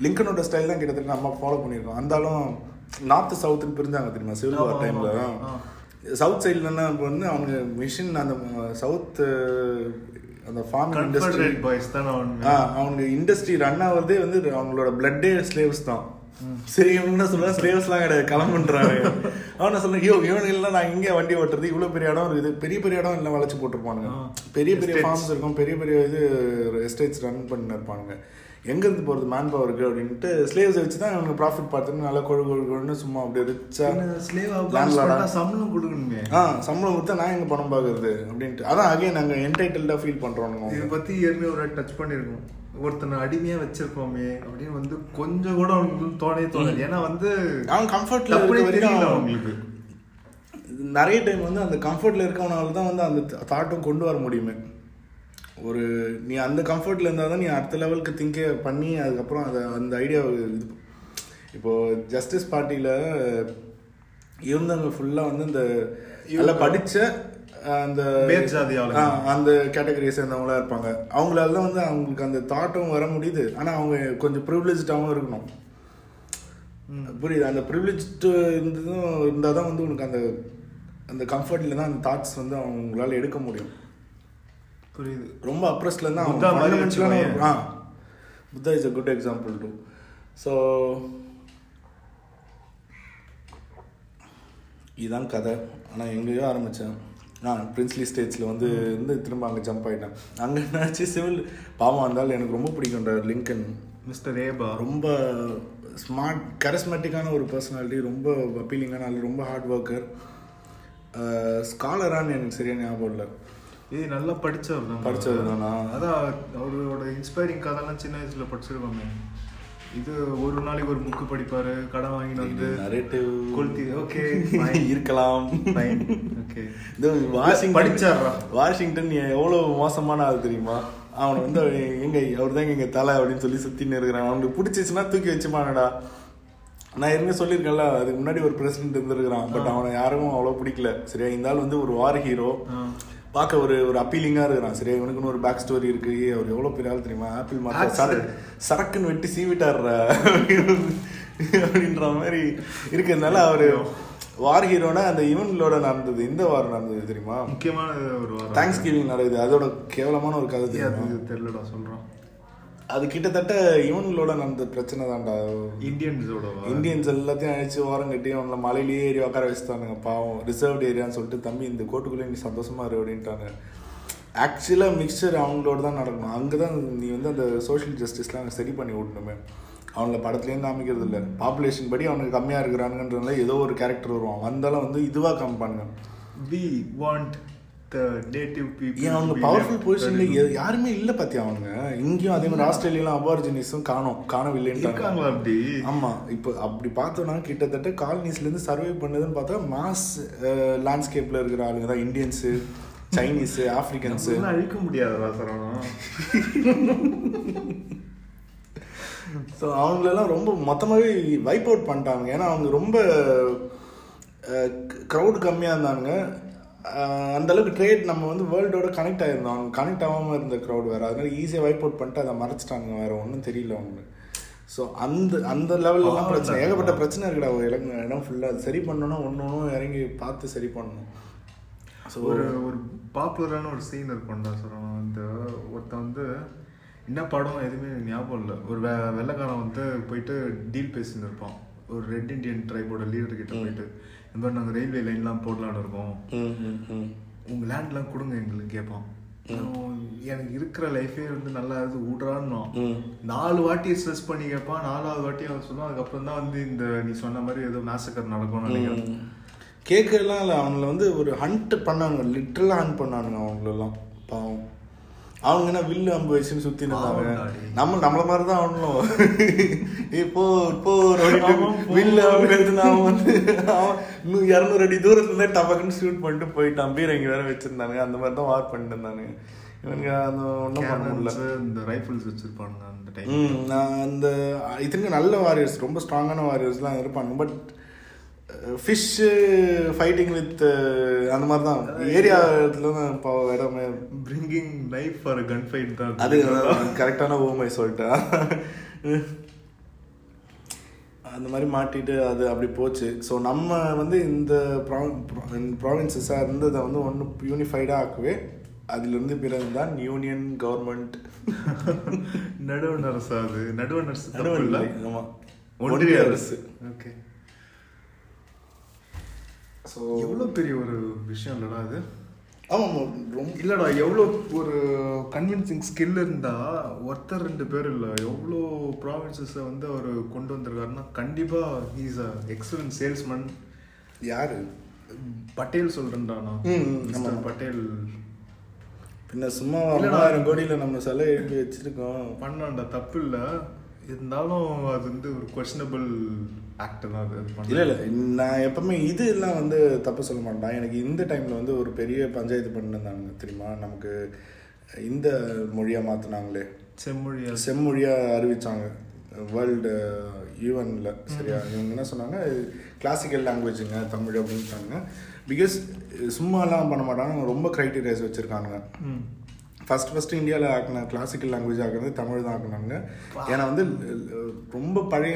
லிங்கனோட ஸ்டைல் தான் கிட்டத்தட்ட நம்ம ஃபாலோ பண்ணியிருக்கோம். அந்தாலும் நார்த் சவுத்துன்னு பிரிஞ்சாங்க தெரியுமா? சிவில் வார் டைம்ல. சவுத் சைட்லன்னா இப்போ வந்து அவங்க மிஷின் அந்த சவுத் அந்த ஃபார்மிங் இண்டஸ்ட்ரி பாய்ஸ் தானே அவனுங்க ஆ அவங்க இண்டஸ்ட்ரி ரன் ஆகுறதே வந்து அவங்களோட பிளட்டே ஸ்லேவ்ஸ் தான். சரி என்ன சொல்லுவேன் ஸ்லேவ்ஸ்லாம் கிடையாது கிளம்புன்றாங்க அவன் என்ன சொல்றேன் ஐயோ இவன் இல்லை நான் இங்கே வண்டி ஓட்டுறது இவ்வளோ பெரிய இடம் இருக்குது பெரிய பெரிய இடம் இல்லை வளைச்சு போட்டிருப்பானுங்க. பெரிய பெரிய. ஃபார்ம்ஸ் இருக்கும் பெரிய பெரிய இது எஸ்டேட்ஸ் ரன் பண்ணி இருப்பானுங்க எங்கேருந்து போகிறது மேன் பவருக்கு அப்படின்ட்டு ஸ்லேவ்ஸ் வச்சு தான் அவங்க ப்ராஃபிட் பார்த்துன்னு நல்லா கொழு கொழு கொழுன்னு சும்மா அப்படியே ரிச்சா ஆ. சம்பளம் கொடுக்கணுமே? ஆ சம்பளம் கொடுத்தா நான் எங்க பணம் பார்க்கறது அப்படின்ட்டு. அதான் அகைன் நாங்கள் என்டைட்டில்டாக ஃபீல் பண்ணுறோம் இதை பத்தி ஏற்கனவே ஒரு டச் பண்ணிருக்கோம் ஒருத்தனை அடிமையா வச்சிருக்கோமே அப்படின்னு வந்து கொஞ்சம் கூட அவனுக்கு தோணவே தோணாது. ஏன்னா வந்து அவன் கம்ஃபர்ட்ல வரைக்கும் அவங்களுக்கு. நிறைய டைம் வந்து அந்த கம்ஃபர்ட்ல இருக்கவனால தான் வந்து அந்த தாட்டும் கொண்டு வர முடியுமே. ஒரு நீ அந்த கம்ஃபர்ட்ல இருந்தால் தான் நீ அடுத்த லெவலுக்கு திங்கே பண்ணி அதுக்கப்புறம் அதை அந்த ஐடியா இது இப்போ ஜஸ்டிஸ் பார்ட்டியில் இருந்தவங்க ஃபுல்லாக வந்து இந்த நல்லா படிச்ச அந்த அந்த கேட்டகரியை சேர்ந்தவங்களா இருப்பாங்க. அவங்களால தான் வந்து அவங்களுக்கு அந்த தாட்டும் வர முடியுது. ஆனால் அவங்க கொஞ்சம் ப்ரிவிலேஜாகவும் இருக்கணும். புரியுது? அந்த ப்ரிவிலேஜ்டு இருந்ததும் இருந்தால் தான் வந்து உனக்கு அந்த அந்த கம்ஃபர்ட்ல தான் அந்த தாட்ஸ் வந்து அவங்களால எடுக்க முடியும். புரியுது. ரொம்ப அப்ரஸ்ல இருந்தா புத்தா மாதிரி. ஆ. Buddha is a good example too so இதுதான் கதை. ஆனால் எங்கேயோ ஆரம்பித்தேன் நான் பிரின்ஸ்லி ஸ்டேட்ஸில் வந்து இருந்து திரும்ப அங்கே ஜம்ப் ஆகிட்டேன் அங்கே என்னாச்சு? சிவில் பாவம் இருந்தாலும் எனக்கு ரொம்ப பிடிக்கும்ன்ற லிங்கன் மிஸ்டர் ஏபா ரொம்ப ஸ்மார்ட் கரஸ்மெட்டிக்கான ஒரு பர்சனாலிட்டி ரொம்ப அப்பீலிங்கான ரொம்ப ஹார்ட் ஒர்க்கர் ஸ்காலரான்னு எனக்கு சரியா ஞாபகம் இல்லை. ஏய் நல்லா படிச்சவர் தான் படிச்சவர் தானா? அதான் அவரோட இன்ஸ்பைரிங் கதைலாம் சின்ன வயசுல படிச்சிருக்கோமே. இது ஒரு நாளைக்கு ஒரு புக்கு படிப்பாரு கடன் வாங்கிட்டு வந்து நரேட்டிவ் கொளுத்தி ஓகே <laughs> இருக்கலாம். ஓகே இந்த வாஷிங்டன் படிச்சாரா? வாஷிங்டன் எவ்வளவு மோசமான ஆள் தெரியுமா? அவனை வந்து எங்க அவர் தான் எங்க தலை அப்படின்னு சொல்லி சுத்தின்னு இருக்கிறான். அவனுக்கு பிடிச்சிச்சுன்னா தூக்கி வச்சுமானடா நான் ஏற்கனவே சொல்லியிருக்கேன்ல அதுக்கு முன்னாடி ஒரு பிரசிடென்ட் இருந்திருக்கிறான். பட் அவனை யாருக்கும் அவ்வளோ பிடிக்கல. சரியா? இந்த ஆள் வந்து ஒரு வார் ஹீரோ பார்க்க ஒரு ஒரு அப்பீலிங்காக இருக்கிறான். சரியா இவனுக்குன்னு ஒரு பேக் ஸ்டோரி இருக்கு. அவர் எவ்வளோ பெரிய ஆள் தெரியுமா? Apple Axe. சரக்கு சரக்குன்னு வெட்டி சீவிட்டாடுற அப்படின்ற மாதிரி இருக்கிறதுனால அவரு வார் ஹீரோனா அந்த இவன்களோட நடந்தது. இந்த வார் நடந்தது தெரியுமா? முக்கியமான ஒரு வாரம் தேங்க்ஸ் கிவிங் நடக்குது. அதோட கேவலமான ஒரு கதை தெரியலடா சொல்றான் அது கிட்டத்தட்ட இவன்களோட நடந்த பிரச்சனை தான்டா. இந்தியன்ஸோட இந்தியன்ஸ் எல்லாத்தையும் அழைச்சி ஓரம் கட்டி அவங்கள மலையிலேயே ஏறி உட்கார வச்சுட்டானுங்க. பாவம் ரிசர்வ்டு ஏரியான்னு சொல்லிட்டு தம்பி இந்த கோட்டுக்குள்ளே நீ சந்தோஷமா இரு அப்படின்ட்டாங்க. ஆக்சுவலாக மிக்சர் அவங்களோட தான் நடக்கணும். அங்கே தான் நீ வந்து அந்த சோஷியல் ஜஸ்டிஸ்லாம் சரி பண்ணி விடணுமே அவங்கள படத்துலேயும் காமிக்கிறது இல்லை. பாப்புலேஷன் படி அவனுக்கு கம்மியாக இருக்கிறானுன்றதுல ஏதோ ஒரு கேரக்டர் வருவான். வந்தாலும் வந்து இதுவாக காமிப்பானுங்க வி வாண்ட் நேட்டிவ் பீப்புள் அவங்க பவர்ஃபுல் பொசிஷன்ல யாருமே இல்லை பார்த்தியா அவனுங்க? இங்கேயும் அதே மாதிரி ஆஸ்திரேலியாலாம் அபார்ஜினிஸும் காணோம். காணவில்லைன்றாங்க இருக்காங்களா அப்படி? ஆமா இப்போ அப்படி பார்த்தோம்னா கிட்டத்தட்ட காலனிஸ்ல இருந்து சர்வே பண்ணதுன்னு பார்த்தா மாஸ் லேண்ட்ஸ்கேப்ல இருக்கிற ஆளுங்க தான். இந்தியன்ஸு சைனீஸ் ஆப்பிரிக்கன்ஸ் நம்மளால அழிக்க முடியாதுடா சரவணா ஸோ அவங்களெல்லாம் ரொம்ப மொத்தமாகவே வைப் அவுட் பண்ணிட்டாங்க. ஏன்னா அவங்க ரொம்ப க்ரௌட் கம்மியாக இருந்தாங்க அஹ், அந்த அளவுக்கு ட்ரேட் நம்ம வந்து வேர்ல்டோட கனெக்ட் ஆயிருந்தோம். அவங்க கனெக்ட் ஆகாமல் இருந்த க்ரௌட் வேறு. அதனால ஈஸியாக வைப் அவுட் பண்ணிட்டு அதை மறைச்சிட்டாங்க வேறு. ஒன்றும் தெரியல அவங்களுக்கு. ஸோ அந்த அந்த லெவல்லாம் பிரச்சனை. ஏகப்பட்ட பிரச்சனை இருக்குடா. ஒரு இடம் இடம் ஃபுல்லாக சரி பண்ணணும்னா ஒன்று ஒன்றும் இறங்கி பார்த்து சரி பண்ணணும். ஸோ ஒரு ஒரு பாப்புலரான ஒரு சீன் இருக்கும்டா சரவணா இந்த ஒருத்தன் வந்து என்ன படம் எதுவுமே ஞாபகம் இல்லை. ஒரு வெ வெள்ளைக்காரன் வந்து போயிட்டு டீல் பேசின்னு இருப்பான். ஒரு ரெட் இண்டியன் ட்ரைபோட லீடர் கிட்ட போயிட்டு. இந்த மாதிரி நாங்கள் ரயில்வே லைன்லாம் போடலான்னு இருக்கோம். உங்கள் லேண்ட்லாம் கொடுங்க எங்களுக்கு அவன் எனக்கு இருக்கிற லைஃபே வந்து நல்லா இது விட்றான்னு ம். நாலு வாட்டி ஸ்ட்ரெஸ் பண்ணி கேட்பான் நாலாவது வாட்டி அவன் சொல்லுவான் அதுக்கப்புறம் தான் வந்து இந்த நீ சொன்ன மாதிரி ஏதோ மேசக்கர் நடக்கும்னு நினைக்கிறேன். கேட்கலாம் இல்லை அவங்கள வந்து ஒரு ஹண்ட் பண்ணாங்க லிட்டரலாக ஹண்ட் பண்ணானுங்க அவங்களெல்லாம் பாவம். அவங்க என்ன வில்லு அம்பு வச்சுன்னு சுற்றி இருந்தாங்க. நம்ம நம்மள மாதிரி தான் இப்போ இப்போ. வில்லு அம்பு எடுத்து அவன் வந்து அவன் இரநூறு அடி தூரத்துல இருந்தே டபக்குன்னு ஷூட் பண்ணிட்டு போயிட்டான். பீரங்கி வேற வச்சிருந்தாங்க அந்த மாதிரி தான் வார் பண்ணிட்டு இருந்தாங்க இவனுங்க அந்த ஒன்றும் பண்ண முடியல. இந்த ரைஃபிள்ஸ் வச்சிருப்பானுங்க அந்த டைம் அந்த இத்தனைக்கும் நல்ல வாரியர்ஸ் ரொம்ப ஸ்ட்ராங்கான வாரியர்ஸ்லாம் இருப்பாங்க பட் ஃபிஷ்ஷு ஃபைட்டிங் வித் அந்த மாதிரி தான் ஏரியா இடத்துல தான் இடமே. Bringing knife for gun fight தான் அது. கரெக்டான ஓமை சொல்லிட்டேன் அந்த மாதிரி மாட்டிட்டு அது அப்படி போச்சு. ஸோ நம்ம வந்து இந்த ப்ராவின்சஸாக இருந்ததை வந்து ஒன்று யூனிஃபைடாக ஆக்கவே அதிலிருந்து பிறகு தான் யூனியன் கவர்மெண்ட் நடுவண் அரசு அது. நடுவண் அரசு இல்ல? ஆமாம் ஒன்றிய அரசு. ஓகே ஸோ எவ்வளவு பெரிய ஒரு விஷயம் இல்லடா அது? ஆமாம் ரொம்ப இல்லடா எவ்வளோ ஒரு கன்வின்சிங் ஸ்கில் இருந்தா ஒருத்தர் ரெண்டு பேர் இல்ல. எவ்வளோ ப்ராவின்சஸை வந்து அவர் கொண்டு வந்திருக்காருன்னா கண்டிப்பா இஸ் அ எக்ஸலன்ட் சேல்ஸ்மேன் யாரு? பட்டேல் சொல்றேன்டா நான். பட்டேல். பின்ன சும்மா இல்லடா. ஆயிரம் கோடியில நம்ம சிலை எழுதி வச்சிருக்கோம். பண்ணான்டா தப்பு இல்ல. இருந்தாலும் அது வந்து ஒரு கொஸ்டினபிள் ஆக்ட் தான் அது. இல்ல இல்ல நான் எப்பவுமே இது எல்லாம் வந்து தப்பு சொல்ல மாட்டேன். எனக்கு இந்த டைம்ல வந்து ஒரு பெரிய பஞ்சாயத்து பண்ணிருந்தாங்க தெரியுமா? நமக்கு இந்த மொழியா மாத்துனாங்களே. செம்மொழியா. செம்மொழியா அறிவிச்சாங்க. வேர்ல்டு யூஎன்ல சரியா? இவங்க என்ன சொன்னாங்க? கிளாசிக்கல் லாங்குவேஜுங்க தமிழ் அப்படின்ட்டாங்க. பிகாஸ் சும்மாலாம் பண்ண மாட்டாங்க ரொம்ப க்ரைட்டீரியாஸ் வச்சுருக்காங்க ம் ஃபர்ஸ்ட் ஃபர்ஸ்ட் இந்தியாவில் ஆக்கின கிளாசிக்கல் லாங்குவேஜ் ஆக்குனது தமிழ் தான் ஆக்குனாங்க. ஏன்னா வந்து ரொம்ப பழைய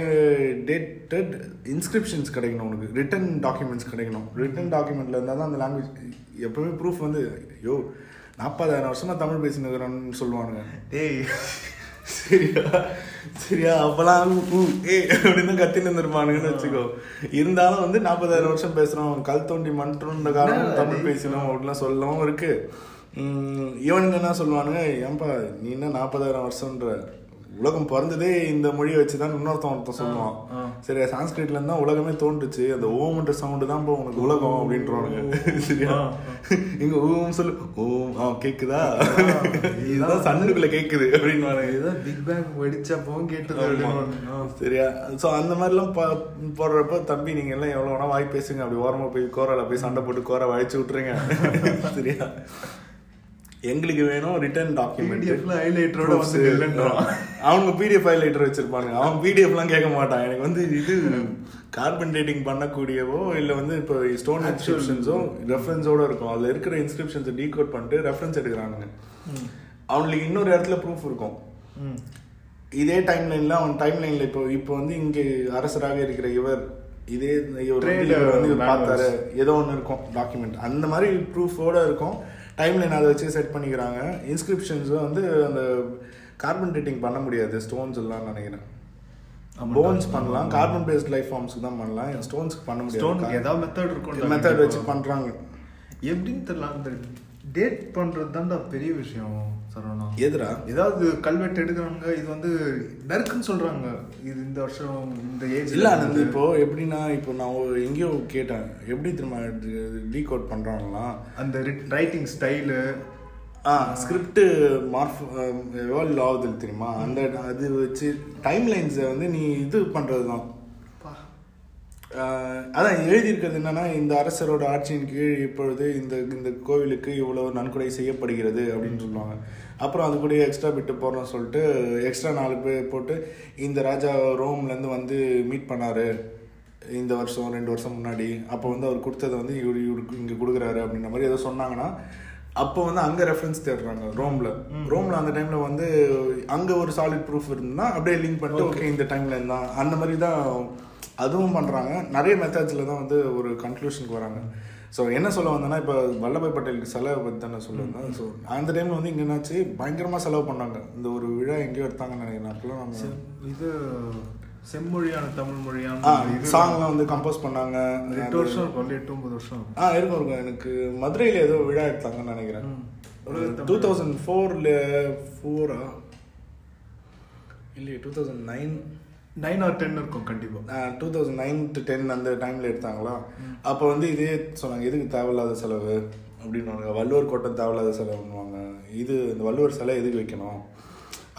டேட்டட் இன்ஸ்கிரிப்ஷன்ஸ் கிடைக்கணும் உனக்கு. ரிட்டன் டாக்குமெண்ட்ஸ் கிடைக்கணும். ரிட்டன் டாக்குமெண்ட்ல இருந்தால் தான் அந்த லாங்குவேஜ் எப்பவுமே ப்ரூஃப் வந்து ஐயோ நாற்பதாயிரம் வருஷமா தமிழ் பேசினுக்கிறேன்னு சொல்லுவானுங்க. டேய். சரியா? சரியா? அப்பெல்லாம் ஊ, ஏ அப்படின்னு கத்தின்னு இருந்திருப்பானுங்கன்னு வச்சுக்கோ. இருந்தாலும் வந்து நாற்பதாயிரம் வருஷம் பேசுறோம். கல் தோண்டி மன்றன்ற காலம் தமிழ் பேசணும் அப்படிலாம் சொல்லவும் இருக்கு. உம், இவனுங்க என்ன சொல்லுவானுங்க ஏன்பா நீ என்ன நாற்பதாயிரம் வருஷம்ன்ற உலகம் பிறந்ததே இந்த மொழியை வச்சு தான் இன்னொருத்தன் ஒருத்தன் சொல்லுவான். ஆ. சரியா சான்ஸ்கிரிட்ல இருந்தா உலகமே தோன்றுச்சு அந்த ஓம்ன்ற சவுண்டு தான் இப்போ உனக்கு உலகம் அப்படின்றானுங்க சரியா? இங்க ஓம் சொல்லு ஓம் ஆ கேக்குதா? இதுதான் சன்னுக்குள்ள கேக்குது அப்படின்னு ஏதோ பிக் பேங் வெடிச்சப்பவும் கேட்டது. சரியா? ஸோ அந்த மாதிரிலாம் போடுறப்ப தம்பி நீங்க எல்லாம் எவ்வளோ வேணா வாய் பேசுங்க அப்படி ஓரமா போய் கோரால போய் சண்டை போட்டு கோரை வழிச்சு விட்டுருங்க. <laughs> சரியா? எங்களுக்கு வேணும் ரிட்டர்ன் டாக்குமெண்ட் highlighter-ஓட வந்து. அவனுங்க பிடிஎஃப் ஹைலைட்டர் வச்சிருப்பாங்க அவன் பிடிஎஃப்லாம் கேட்க மாட்டான். எனக்கு வந்து இது கார்பன் டேட்டிங் பண்ணக்கூடியவோ இல்லை வந்து இப்போ ஸ்டோன் இன்ஸ்கிரிப்ஷன்ஸோ ரெஃபரன்ஸோட இருக்கும். அதில் இருக்கிற இன்ஸ்கிரிப்ஷன்ஸை டீகோட் பண்ணிட்டு ரெஃபரன்ஸ் எடுக்கிறானுங்க. அவனுக்கு இன்னொரு இடத்துல ப்ரூஃப் இருக்கும். இதே டைம் லைன்ல அவன் டைம் லைன்ல இப்போ இப்போ வந்து இங்க அரசராக இருக்கிற இவர் இதே இவர் வந்து. பார்த்தாரு. ஏதோ ஒன்று இருக்கும் டாக்குமெண்ட் அந்த மாதிரி ப்ரூஃபோட இருக்கும். டைம் லைன் அதை வச்சு செட் பண்ணிக்கிறாங்க. இன்ஸ்கிரிப்ஷன்ஸ் வந்து அந்த கார்பன் டேட்டிங் பண்ண முடியாது. ஸ்டோன்ஸ் எல்லாம் நினைக்கிறேன். போன்ஸ் பண்ணலாம். கார்பன் பேஸ்ட் லைஃப் ஃபார்ம்ஸ்க்கு தான் பண்ணலாம். ஸ்டோன்ஸ்க்கு பண்ண முடியாது. ஏதாவது மெத்தட் இருக்கும் மெத்தட் வச்சு பண்றாங்க. எப்படின்னு தெரியல. அந்த டேட் பண்றது தான்டா பெரிய விஷயம். சரவணா எதுரா? ஏதாவது கல்வெட்டு எடுக்கிறாங்க இது வந்து நறுக்குன்னு சொல்றாங்க. இது இந்த வருஷம் இந்த ஏஜ் இல்ல ஆனந்த் இப்போ எப்படின்னா இப்போ நான் ஒரு எங்கேயோ கேட்டேன் எப்படி திரும்ப டீகோட் பண்றாங்களா அந்த ரைட்டிங் ஸ்டைலு ஆ ஸ்கிரிப்ட் மார்ஃப் எவால்வ் ஆகுது தெரியுமா? அந்த அது வச்சு டைம் லைன்ஸை வந்து நீ இது பண்ணுறது தான் அதான் எழுதியிருக்கிறது என்னன்னா இந்த அரசரோட ஆட்சியின் கீழ் இப்பொழுது இந்த இந்த கோவிலுக்கு இவ்வளவு நன்கொடை செய்யப்படுகிறது அப்படின்னு சொல்லுவாங்க. அப்புறம் அது கூட எக்ஸ்ட்ரா பிட்டு போடுறோம்னு சொல்லிட்டு எக்ஸ்ட்ரா நாலு பேர் போட்டு இந்த ராஜா ரோம்லேருந்து வந்து மீட் பண்ணாரு. இந்த வருஷம் ரெண்டு வருஷம் முன்னாடி. அப்போ வந்து அவர் கொடுத்ததை வந்து இவரு இவருக்கு இங்கே கொடுக்குறாரு அப்படின்ற மாதிரி ஏதோ சொன்னாங்கன்னா அப்போ வந்து அங்கே ரெஃபரன்ஸ் தேடுறாங்க ரோமில். ரோமில் அந்த டைமில் வந்து அங்கே ஒரு சாலிட் ப்ரூஃப் இருந்ததுன்னா அப்படியே லிங்க் பண்ணிட்டு ஓகே இந்த டைமில் இருந்தான் அந்த மாதிரி தான் அதுவும் பண்ணுறாங்க நிறைய மெத்தட்ஸில் தான் வந்து ஒரு கன்க்ளூஷனுக்கு வராங்க. ஸோ என்ன சொல்ல வந்தேன்னா இப்போ வல்லபாய் பட்டேலுக்கு செலவு பற்றி தானே சொல்ல வந்தேன் ஸோ அந்த டைமில் வந்து இங்கே என்னாச்சு? பயங்கரமாக செலவு பண்ணாங்க. இந்த ஒரு விழா எங்கேயோ எடுத்தாங்கன்னு நினைக்கிறேன். அப்போலாம் நம்ம இது செம்மொழியான தமிழ் மொழியான சாங்லாம் வந்து கம்போஸ் பண்ணாங்க. எட்டு வருஷம் இருக்கும். எட்டு ஒன்பது வருஷம் ஆ இருக்கும் இருக்கும். எனக்கு மதுரையில் ஏதோ விழா எடுத்தாங்கன்னு நினைக்கிறேன். டூ தௌசண்ட் ஃபோரில் ஃபோரா இல்லையே two thousand nine nine or ten இருக்கும் கண்டிப்பா. Two thousand nine to ten அந்த டைமில் எடுத்தாங்களா? அப்போ வந்து இதே சொன்னாங்க எதுக்கு தேவையில்லாத செலவு? அப்படின்னுவாங்க வள்ளுவர் கோட்டம் தேவையில்லாத செலவுன்னுவாங்க. இது இந்த வள்ளுவர் சிலை எதுக்கு வைக்கணும்?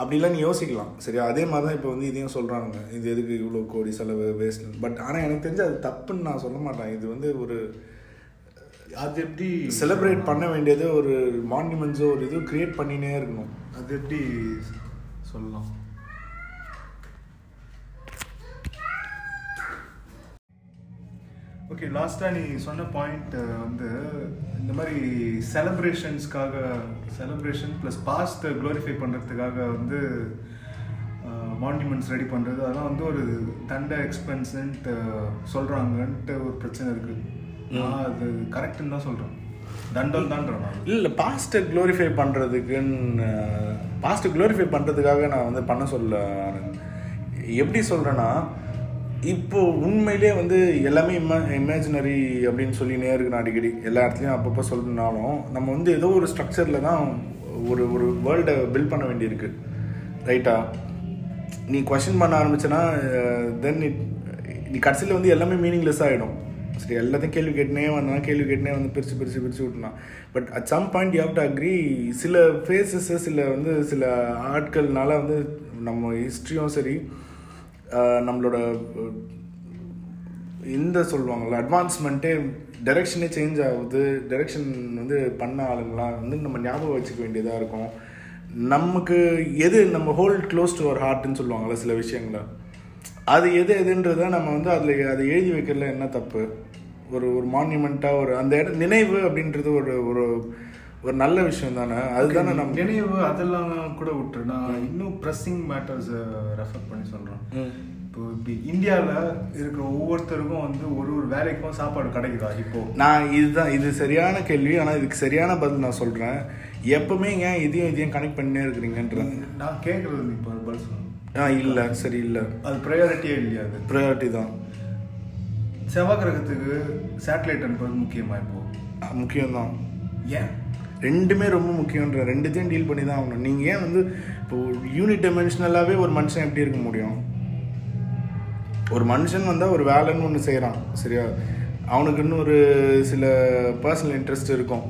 அப்படிலாம் நீ யோசிக்கலாம். சரியா? அதே மாதிரி தான் இப்போ வந்து இதையும் சொல்கிறாங்க இது எதுக்கு இவ்வளோ கோடி செலவு வேஸ்ட் பட் ஆனால் எனக்கு தெரிஞ்சு அது தப்புன்னு நான் சொல்ல மாட்டேன். இது வந்து ஒரு அது எப்படி செலிப்ரேட் பண்ண வேண்டியது ஒரு மான்யூமெண்ட்ஸோ ஒரு இது கிரியேட் பண்ணினே இருக்கணும். அது எப்படி சொல்லலாம்? ஓகே லாஸ்ட்டாக நீ சொன்ன பாயிண்ட் வந்து இந்த மாதிரி செலப்ரேஷன்ஸ்க்காக செலப்ரேஷன் ப்ளஸ் பாஸ்ட் க்ளோரிஃபை பண்ணுறதுக்காக வந்து மான்யூமெண்ட்ஸ் ரெடி பண்ணுறது அதெல்லாம் வந்து ஒரு தண்ட எக்ஸ்பென்ஸ்ன்ட்டு சொல்கிறாங்கன்ட்டு ஒரு பிரச்சனை இருக்குது நான் அது கரெக்டுன்னு தான் சொல்கிறேன் தண்டம் நான். இல்லை பாஸ்ட்டை க்ளோரிஃபை பண்ணுறதுக்குன்னு பாஸ்ட்டை க்ளோரிஃபை பண்ணுறதுக்காக நான் வந்து பண்ண சொல்ல. எப்படி சொல்கிறேன்னா இப்போ உண்மையிலே வந்து எல்லாமே இம இமேஜினரி அப்படின்னு சொல்லினே இருக்கணும் அடிக்கடி எல்லா இடத்துலையும் அப்பப்போ சொல்லணும்னாலும் நம்ம வந்து ஏதோ ஒரு ஸ்ட்ரக்சரில் தான் ஒரு ஒரு வேர்ல்டை பில்ட் பண்ண வேண்டியிருக்கு. ரைட்டா நீ கொஷின் பண்ண ஆரம்பிச்சேன்னா தென் இட் நீ கடைசியில் வந்து எல்லாமே மீனிங்லெஸ் ஆகிடும் சரி எல்லாத்தையும் கேள்வி கேட்டுனே வந்தா கேள்வி கேட்டுனே வந்து பிரித்து பிரித்து பிரித்து விட்டுனா. But at some point you have to agree சில ஃபேஸஸ் சில வந்து சில ஆட்கள்னால வந்து நம்ம ஹிஸ்ட்ரியும் சரி நம்மளோட இந்த சொல்லுவாங்கள்ல அட்வான்ஸ்மெண்ட்டே டைரெக்ஷனே சேஞ்ச் ஆகுது டைரெக்ஷன் வந்து பண்ண ஆளுங்களாம் வந்து நம்ம ஞாபகம் வச்சுக்க வேண்டியதாக இருக்கும். நமக்கு எது நம்ம ஹோல்ட் க்ளோஸ் டு அவர் ஹார்ட்னு சொல்லுவாங்கள்ல சில விஷயங்கள. அது எது எதுன்றத நம்ம வந்து அதில் அதை எழுதி வைக்கிறதுல என்ன தப்பு? ஒரு ஒரு மான்யூமெண்ட்டாக ஒரு அந்த இடம் நினைவு அப்படின்றது ஒரு ஒரு ஒரு நல்ல விஷயம் தானே அதுதானே நம்ம நினைவு அதெல்லாம் கூட விட்டுரு. நான் இன்னும் ப்ரெஸ்ஸிங் மேட்டர்ஸ் ரெஃபர் பண்ணி சொல்றேன். இப்போ இப்படி இந்தியாவில் இருக்கிற ஒவ்வொருத்தருக்கும் வந்து ஒரு ஒரு வேலைக்கும் சாப்பாடு கிடைக்குதா இப்போ? நான் இதுதான் இது சரியான கேள்வி ஆனால் இதுக்கு சரியான பதில் நான் சொல்கிறேன் எப்பவுமே ஏன் இதையும் இதையும் கனெக்ட் பண்ணினே இருக்கிறீங்கன்றேன் நான் கேட்குறது இப்போ பதில் சொல்லணும் ஆ இல்லை சரி இல்லை. அது ப்ரையாரிட்டியே இல்லையா அது? ப்ரையாரிட்டி தான். செவ்வாய் கிரகத்துக்கு சேட்டலைட் அனுப்புறது முக்கியமா இப்போ? முக்கியம்தான். ஏன்? ரெண்டுமே ரொம்ப முக்கியன்ற ரெண்டுத்தையும் டீல் பண்ணி தான் ஆகணும். நீங்கள் ஏன் வந்து இப்போ யூனிட் டைமென்ஷனலாகவே ஒரு மனுஷன் எப்படி இருக்க முடியும்? ஒரு மனுஷன் வந்தால் ஒரு வேலைன்னு ஒன்று செய்கிறான் சரியா? அவனுக்குன்னு ஒரு சில பர்சனல் இன்ட்ரெஸ்ட் இருக்கும்.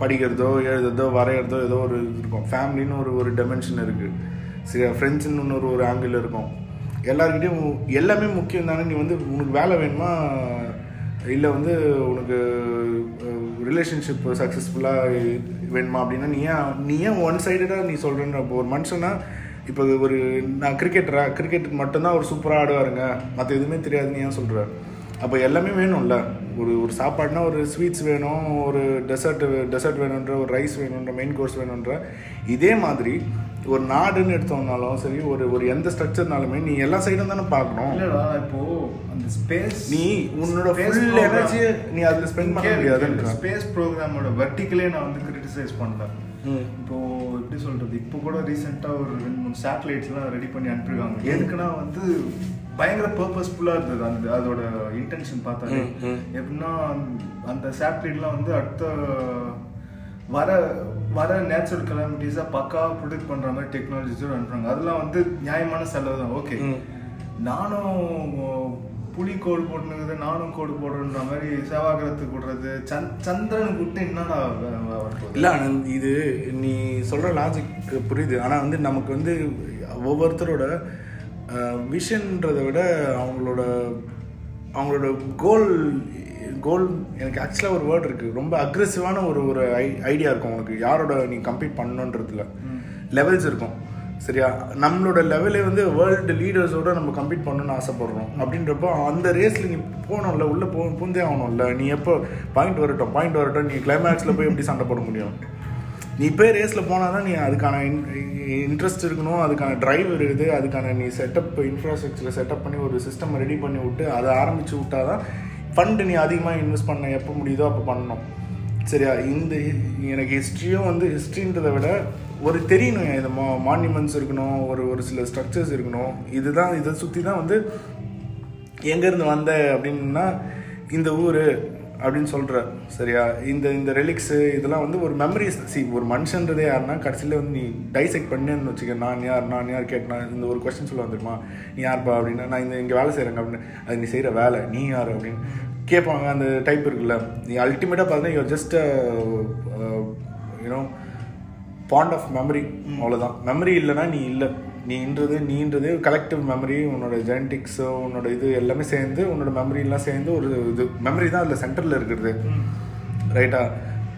படிக்கிறதோ எழுதுறதோ வரைகிறதோ ஏதோ ஒரு இது இருக்கும். ஃபேமிலின்னு ஒரு ஒரு டெமென்ஷன் இருக்குது சரியா? ஃப்ரெண்ட்ஸுன்னு இன்னொரு ஒரு ஆங்கிள் இருக்கும். எல்லாருக்கிட்டையும் எல்லாமே முக்கியம் தானே? நீ வந்து உனக்கு வேலை வேணுமா? இல்லை வந்து உனக்கு ரிலேஷன்ஷிப் சக்ஸஸ்ஃபுல்லாக வேணுமா அப்படின்னா நீ ஏன் நீ ஏன் ஒன் சைடடாக நீ சொல்கிறேன்ற இப்போ ஒரு மனுஷனா இப்போ ஒரு நான் கிரிக்கெட்டரா கிரிக்கெட் மட்டும்தான் ஒரு சூப்பராக ஆடுவாருங்க. மற்ற எதுவுமே தெரியாதுன்னு ஏன் சொல்கிற அப்போ எல்லாமே வேணும்ல. ஒரு ஒரு சாப்பாடுனா ஒரு ஸ்வீட்ஸ் வேணும் ஒரு டெசர்ட் டெசர்ட் வேணுன்ற ஒரு ரைஸ் வேணுன்ற மெயின் கோர்ஸ் வேணுன்ற. இதே மாதிரி ஒரு நாடுன்னு எடுத்தோம்னாலும் சரி ஒரு ஒரு எந்த ஸ்ட்ரக்சர்னாலுமே நீ எல்லா சைடும் தானே பார்க்கணும். இல்லடா இப்போ அந்த ஸ்பேஸ் நீ உன்னோட ஃபுல் எனர்ஜி நீ அதில் ஸ்பெண்ட் பண்ண முடியாதுன்ற. ஸ்பேஸ் ப்ரோக்ராமோட வெர்டிக்கலே நான் வந்து கிரிட்டிசைஸ் பண்ணேன் இப்போ எப்படி சொல்றது இப்போ கூட ரீசெண்டா ஒரு ரெண்டு மூணு சேட்டலைட்ஸ்லாம் ரெடி பண்ணி அனுப்பியிருக்காங்க. எதுக்குன்னா வந்து பயங்கர பர்பஸ்ஃபுல்லா இருந்தது அந்த அதோட இன்டென்ஷன் பார்த்தாலே. எப்படின்னா அந்த சேட்டலைட்லாம் வந்து அடுத்த வர வர நேச்சுரல் கலாமிட்டிஸை பக்காவாக ப்ரொடெக்ட் பண்ணுற மாதிரி டெக்னாலஜிஸோடு அனுப்புறாங்க அதெல்லாம் வந்து நியாயமான செலவு தான். ஓகே நானும் புலி கோடு போட்டுனுக்குது நானும் கோடு போடுறன்ற மாதிரி செவ்வாகிரத்துக்கு விடுறது சந்த் சந்திரனுக்கு விட்டு என்னடா? இல்லை ஆனந்த் இது நீ சொல்கிற லாஜிக் புரியுது. ஆனால் வந்து நமக்கு வந்து ஒவ்வொருத்தரோட விஷன்றதை விட அவங்களோட அவங்களோட கோல் கோல் எனக்கு ஆக்சுவலாக ஒரு வேர்ட் இருக்குது ரொம்ப அக்ரெசிவான ஒரு ஒரு ஐ ஐடியா இருக்கும் உனக்கு. யாரோட நீ கம்பீட் பண்ணணுன்றதுல லெவல்ஸ் இருக்கும். சரியா? நம்மளோட லெவலே வந்து வேர்ல்டு லீடர்ஸோட நம்ம கம்பீட் பண்ணணும்னு ஆசைப்படுறோம். அப்படின்றப்போ அந்த ரேஸில் நீ போகணும்ல உள்ளே போ பூந்தே ஆகணும்ல. நீ எப்போ பாயிண்ட் வரட்டும் பாயிண்ட் வரட்டும் நீ கிளைமேக்ஸில் போய் எப்படி சண்டை போட முடியும்? நீ போய் ரேஸில் போனால் தான் நீ அதுக்கான இன்ட்ரெஸ்ட் இருக்கணும் அதுக்கான டிரைவ் இருக்குது அதுக்கான நீ செட்டப் இன்ஃப்ராஸ்ட்ரக்சரை செட்டப் பண்ணி ஒரு சிஸ்டம் ரெடி பண்ணி விட்டு அதை ஆரம்பித்து விட்டா தான் ஃபண்டு நீ அதிகமாக இன்வெஸ்ட் பண்ண எப்போ முடியுதோ அப்போ பண்ணணும். சரியா? இந்த எனக்கு ஹிஸ்ட்ரியும் வந்து ஹிஸ்ட்ரின்றதை விட ஒரு தெரியணும் இந்த மா மான்யூமெண்ட்ஸ் இருக்கணும் ஒரு ஒரு சில ஸ்ட்ரக்சர்ஸ் இருக்கணும். இதுதான் இதை சுற்றி தான் வந்து எங்கேருந்து வந்த அப்படின்னா இந்த ஊர் அப்படின்னு சொல்கிற சரியா? இந்த இந்த ரெலிக்ஸு இதெல்லாம் வந்து ஒரு மெமரிஸ் சி ஒரு மனுஷன்றதே யாருன்னா கடைசியில் வந்து நீ டைசெக்ட் பண்ணேன்னு வச்சுக்க நான் யார் நான் யார் கேட்டனா இந்த ஒரு கொஸ்டின் சொல்ல வந்துருமா நீ யார்ப்பா அப்படின்னா? நான் இந்த இங்கே வேலை செய்கிறேங்க அப்படின்னு. அது நீ செய்கிற வேலை நீ யார் அப்படின்னு? கேட்பாங்க. அந்த டைப் இருக்குல்ல. நீ அல்டிமேட்டாக பார்த்தீங்கன்னா you're just you know bond of memory அவ்வளோதான் மெமரி இல்லைன்னா நீ இல்லை. நீன்றது நீன்றது கலெக்டிவ் மெமரி உன்னோட ஜெனட்டிக்ஸோ உன்னோட இது எல்லாமே சேர்ந்து உன்னோட மெமரிலாம் சேர்ந்து ஒரு இது மெமரி தான் அதில் சென்டரில் இருக்கிறது. ரைட்டா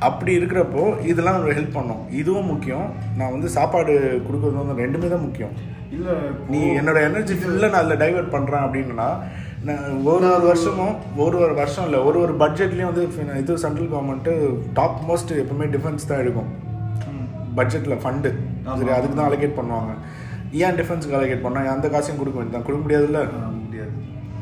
அப்படி இருக்கிறப்போ இதெல்லாம் ஒரு ஹெல்ப் பண்ணும். இதுவும் முக்கியம். நான் வந்து சாப்பாடு கொடுக்குறது வந்து ரெண்டுமே தான் முக்கியம். இல்லை நீ என்னோட எனர்ஜி ஃபுல்லாக நான் அதில் டைவெர்ட் பண்ணுறேன் அப்படின்னா நான் ஒரு ஒரு வருஷமும் ஒரு ஒரு வருஷம் இல்லை ஒரு ஒரு பட்ஜெட்லேயும் வந்து இது சென்ட்ரல் கவர்மெண்ட்டு டாப் மோஸ்ட் எப்பவுமே டிஃபென்ஸ் தான் எடுக்கும். பட்ஜெட்டில் ஃபண்டு சரி அதுக்கு தான் அலோகேட் பண்ணுவாங்க. ஏன் டிஃபென்ஸுக்கு அலோகேட் பண்ணா அந்த காசையும் கொடுக்க வேண்டியதான் கொடுக்க முடியாதுல்ல? முடியாது.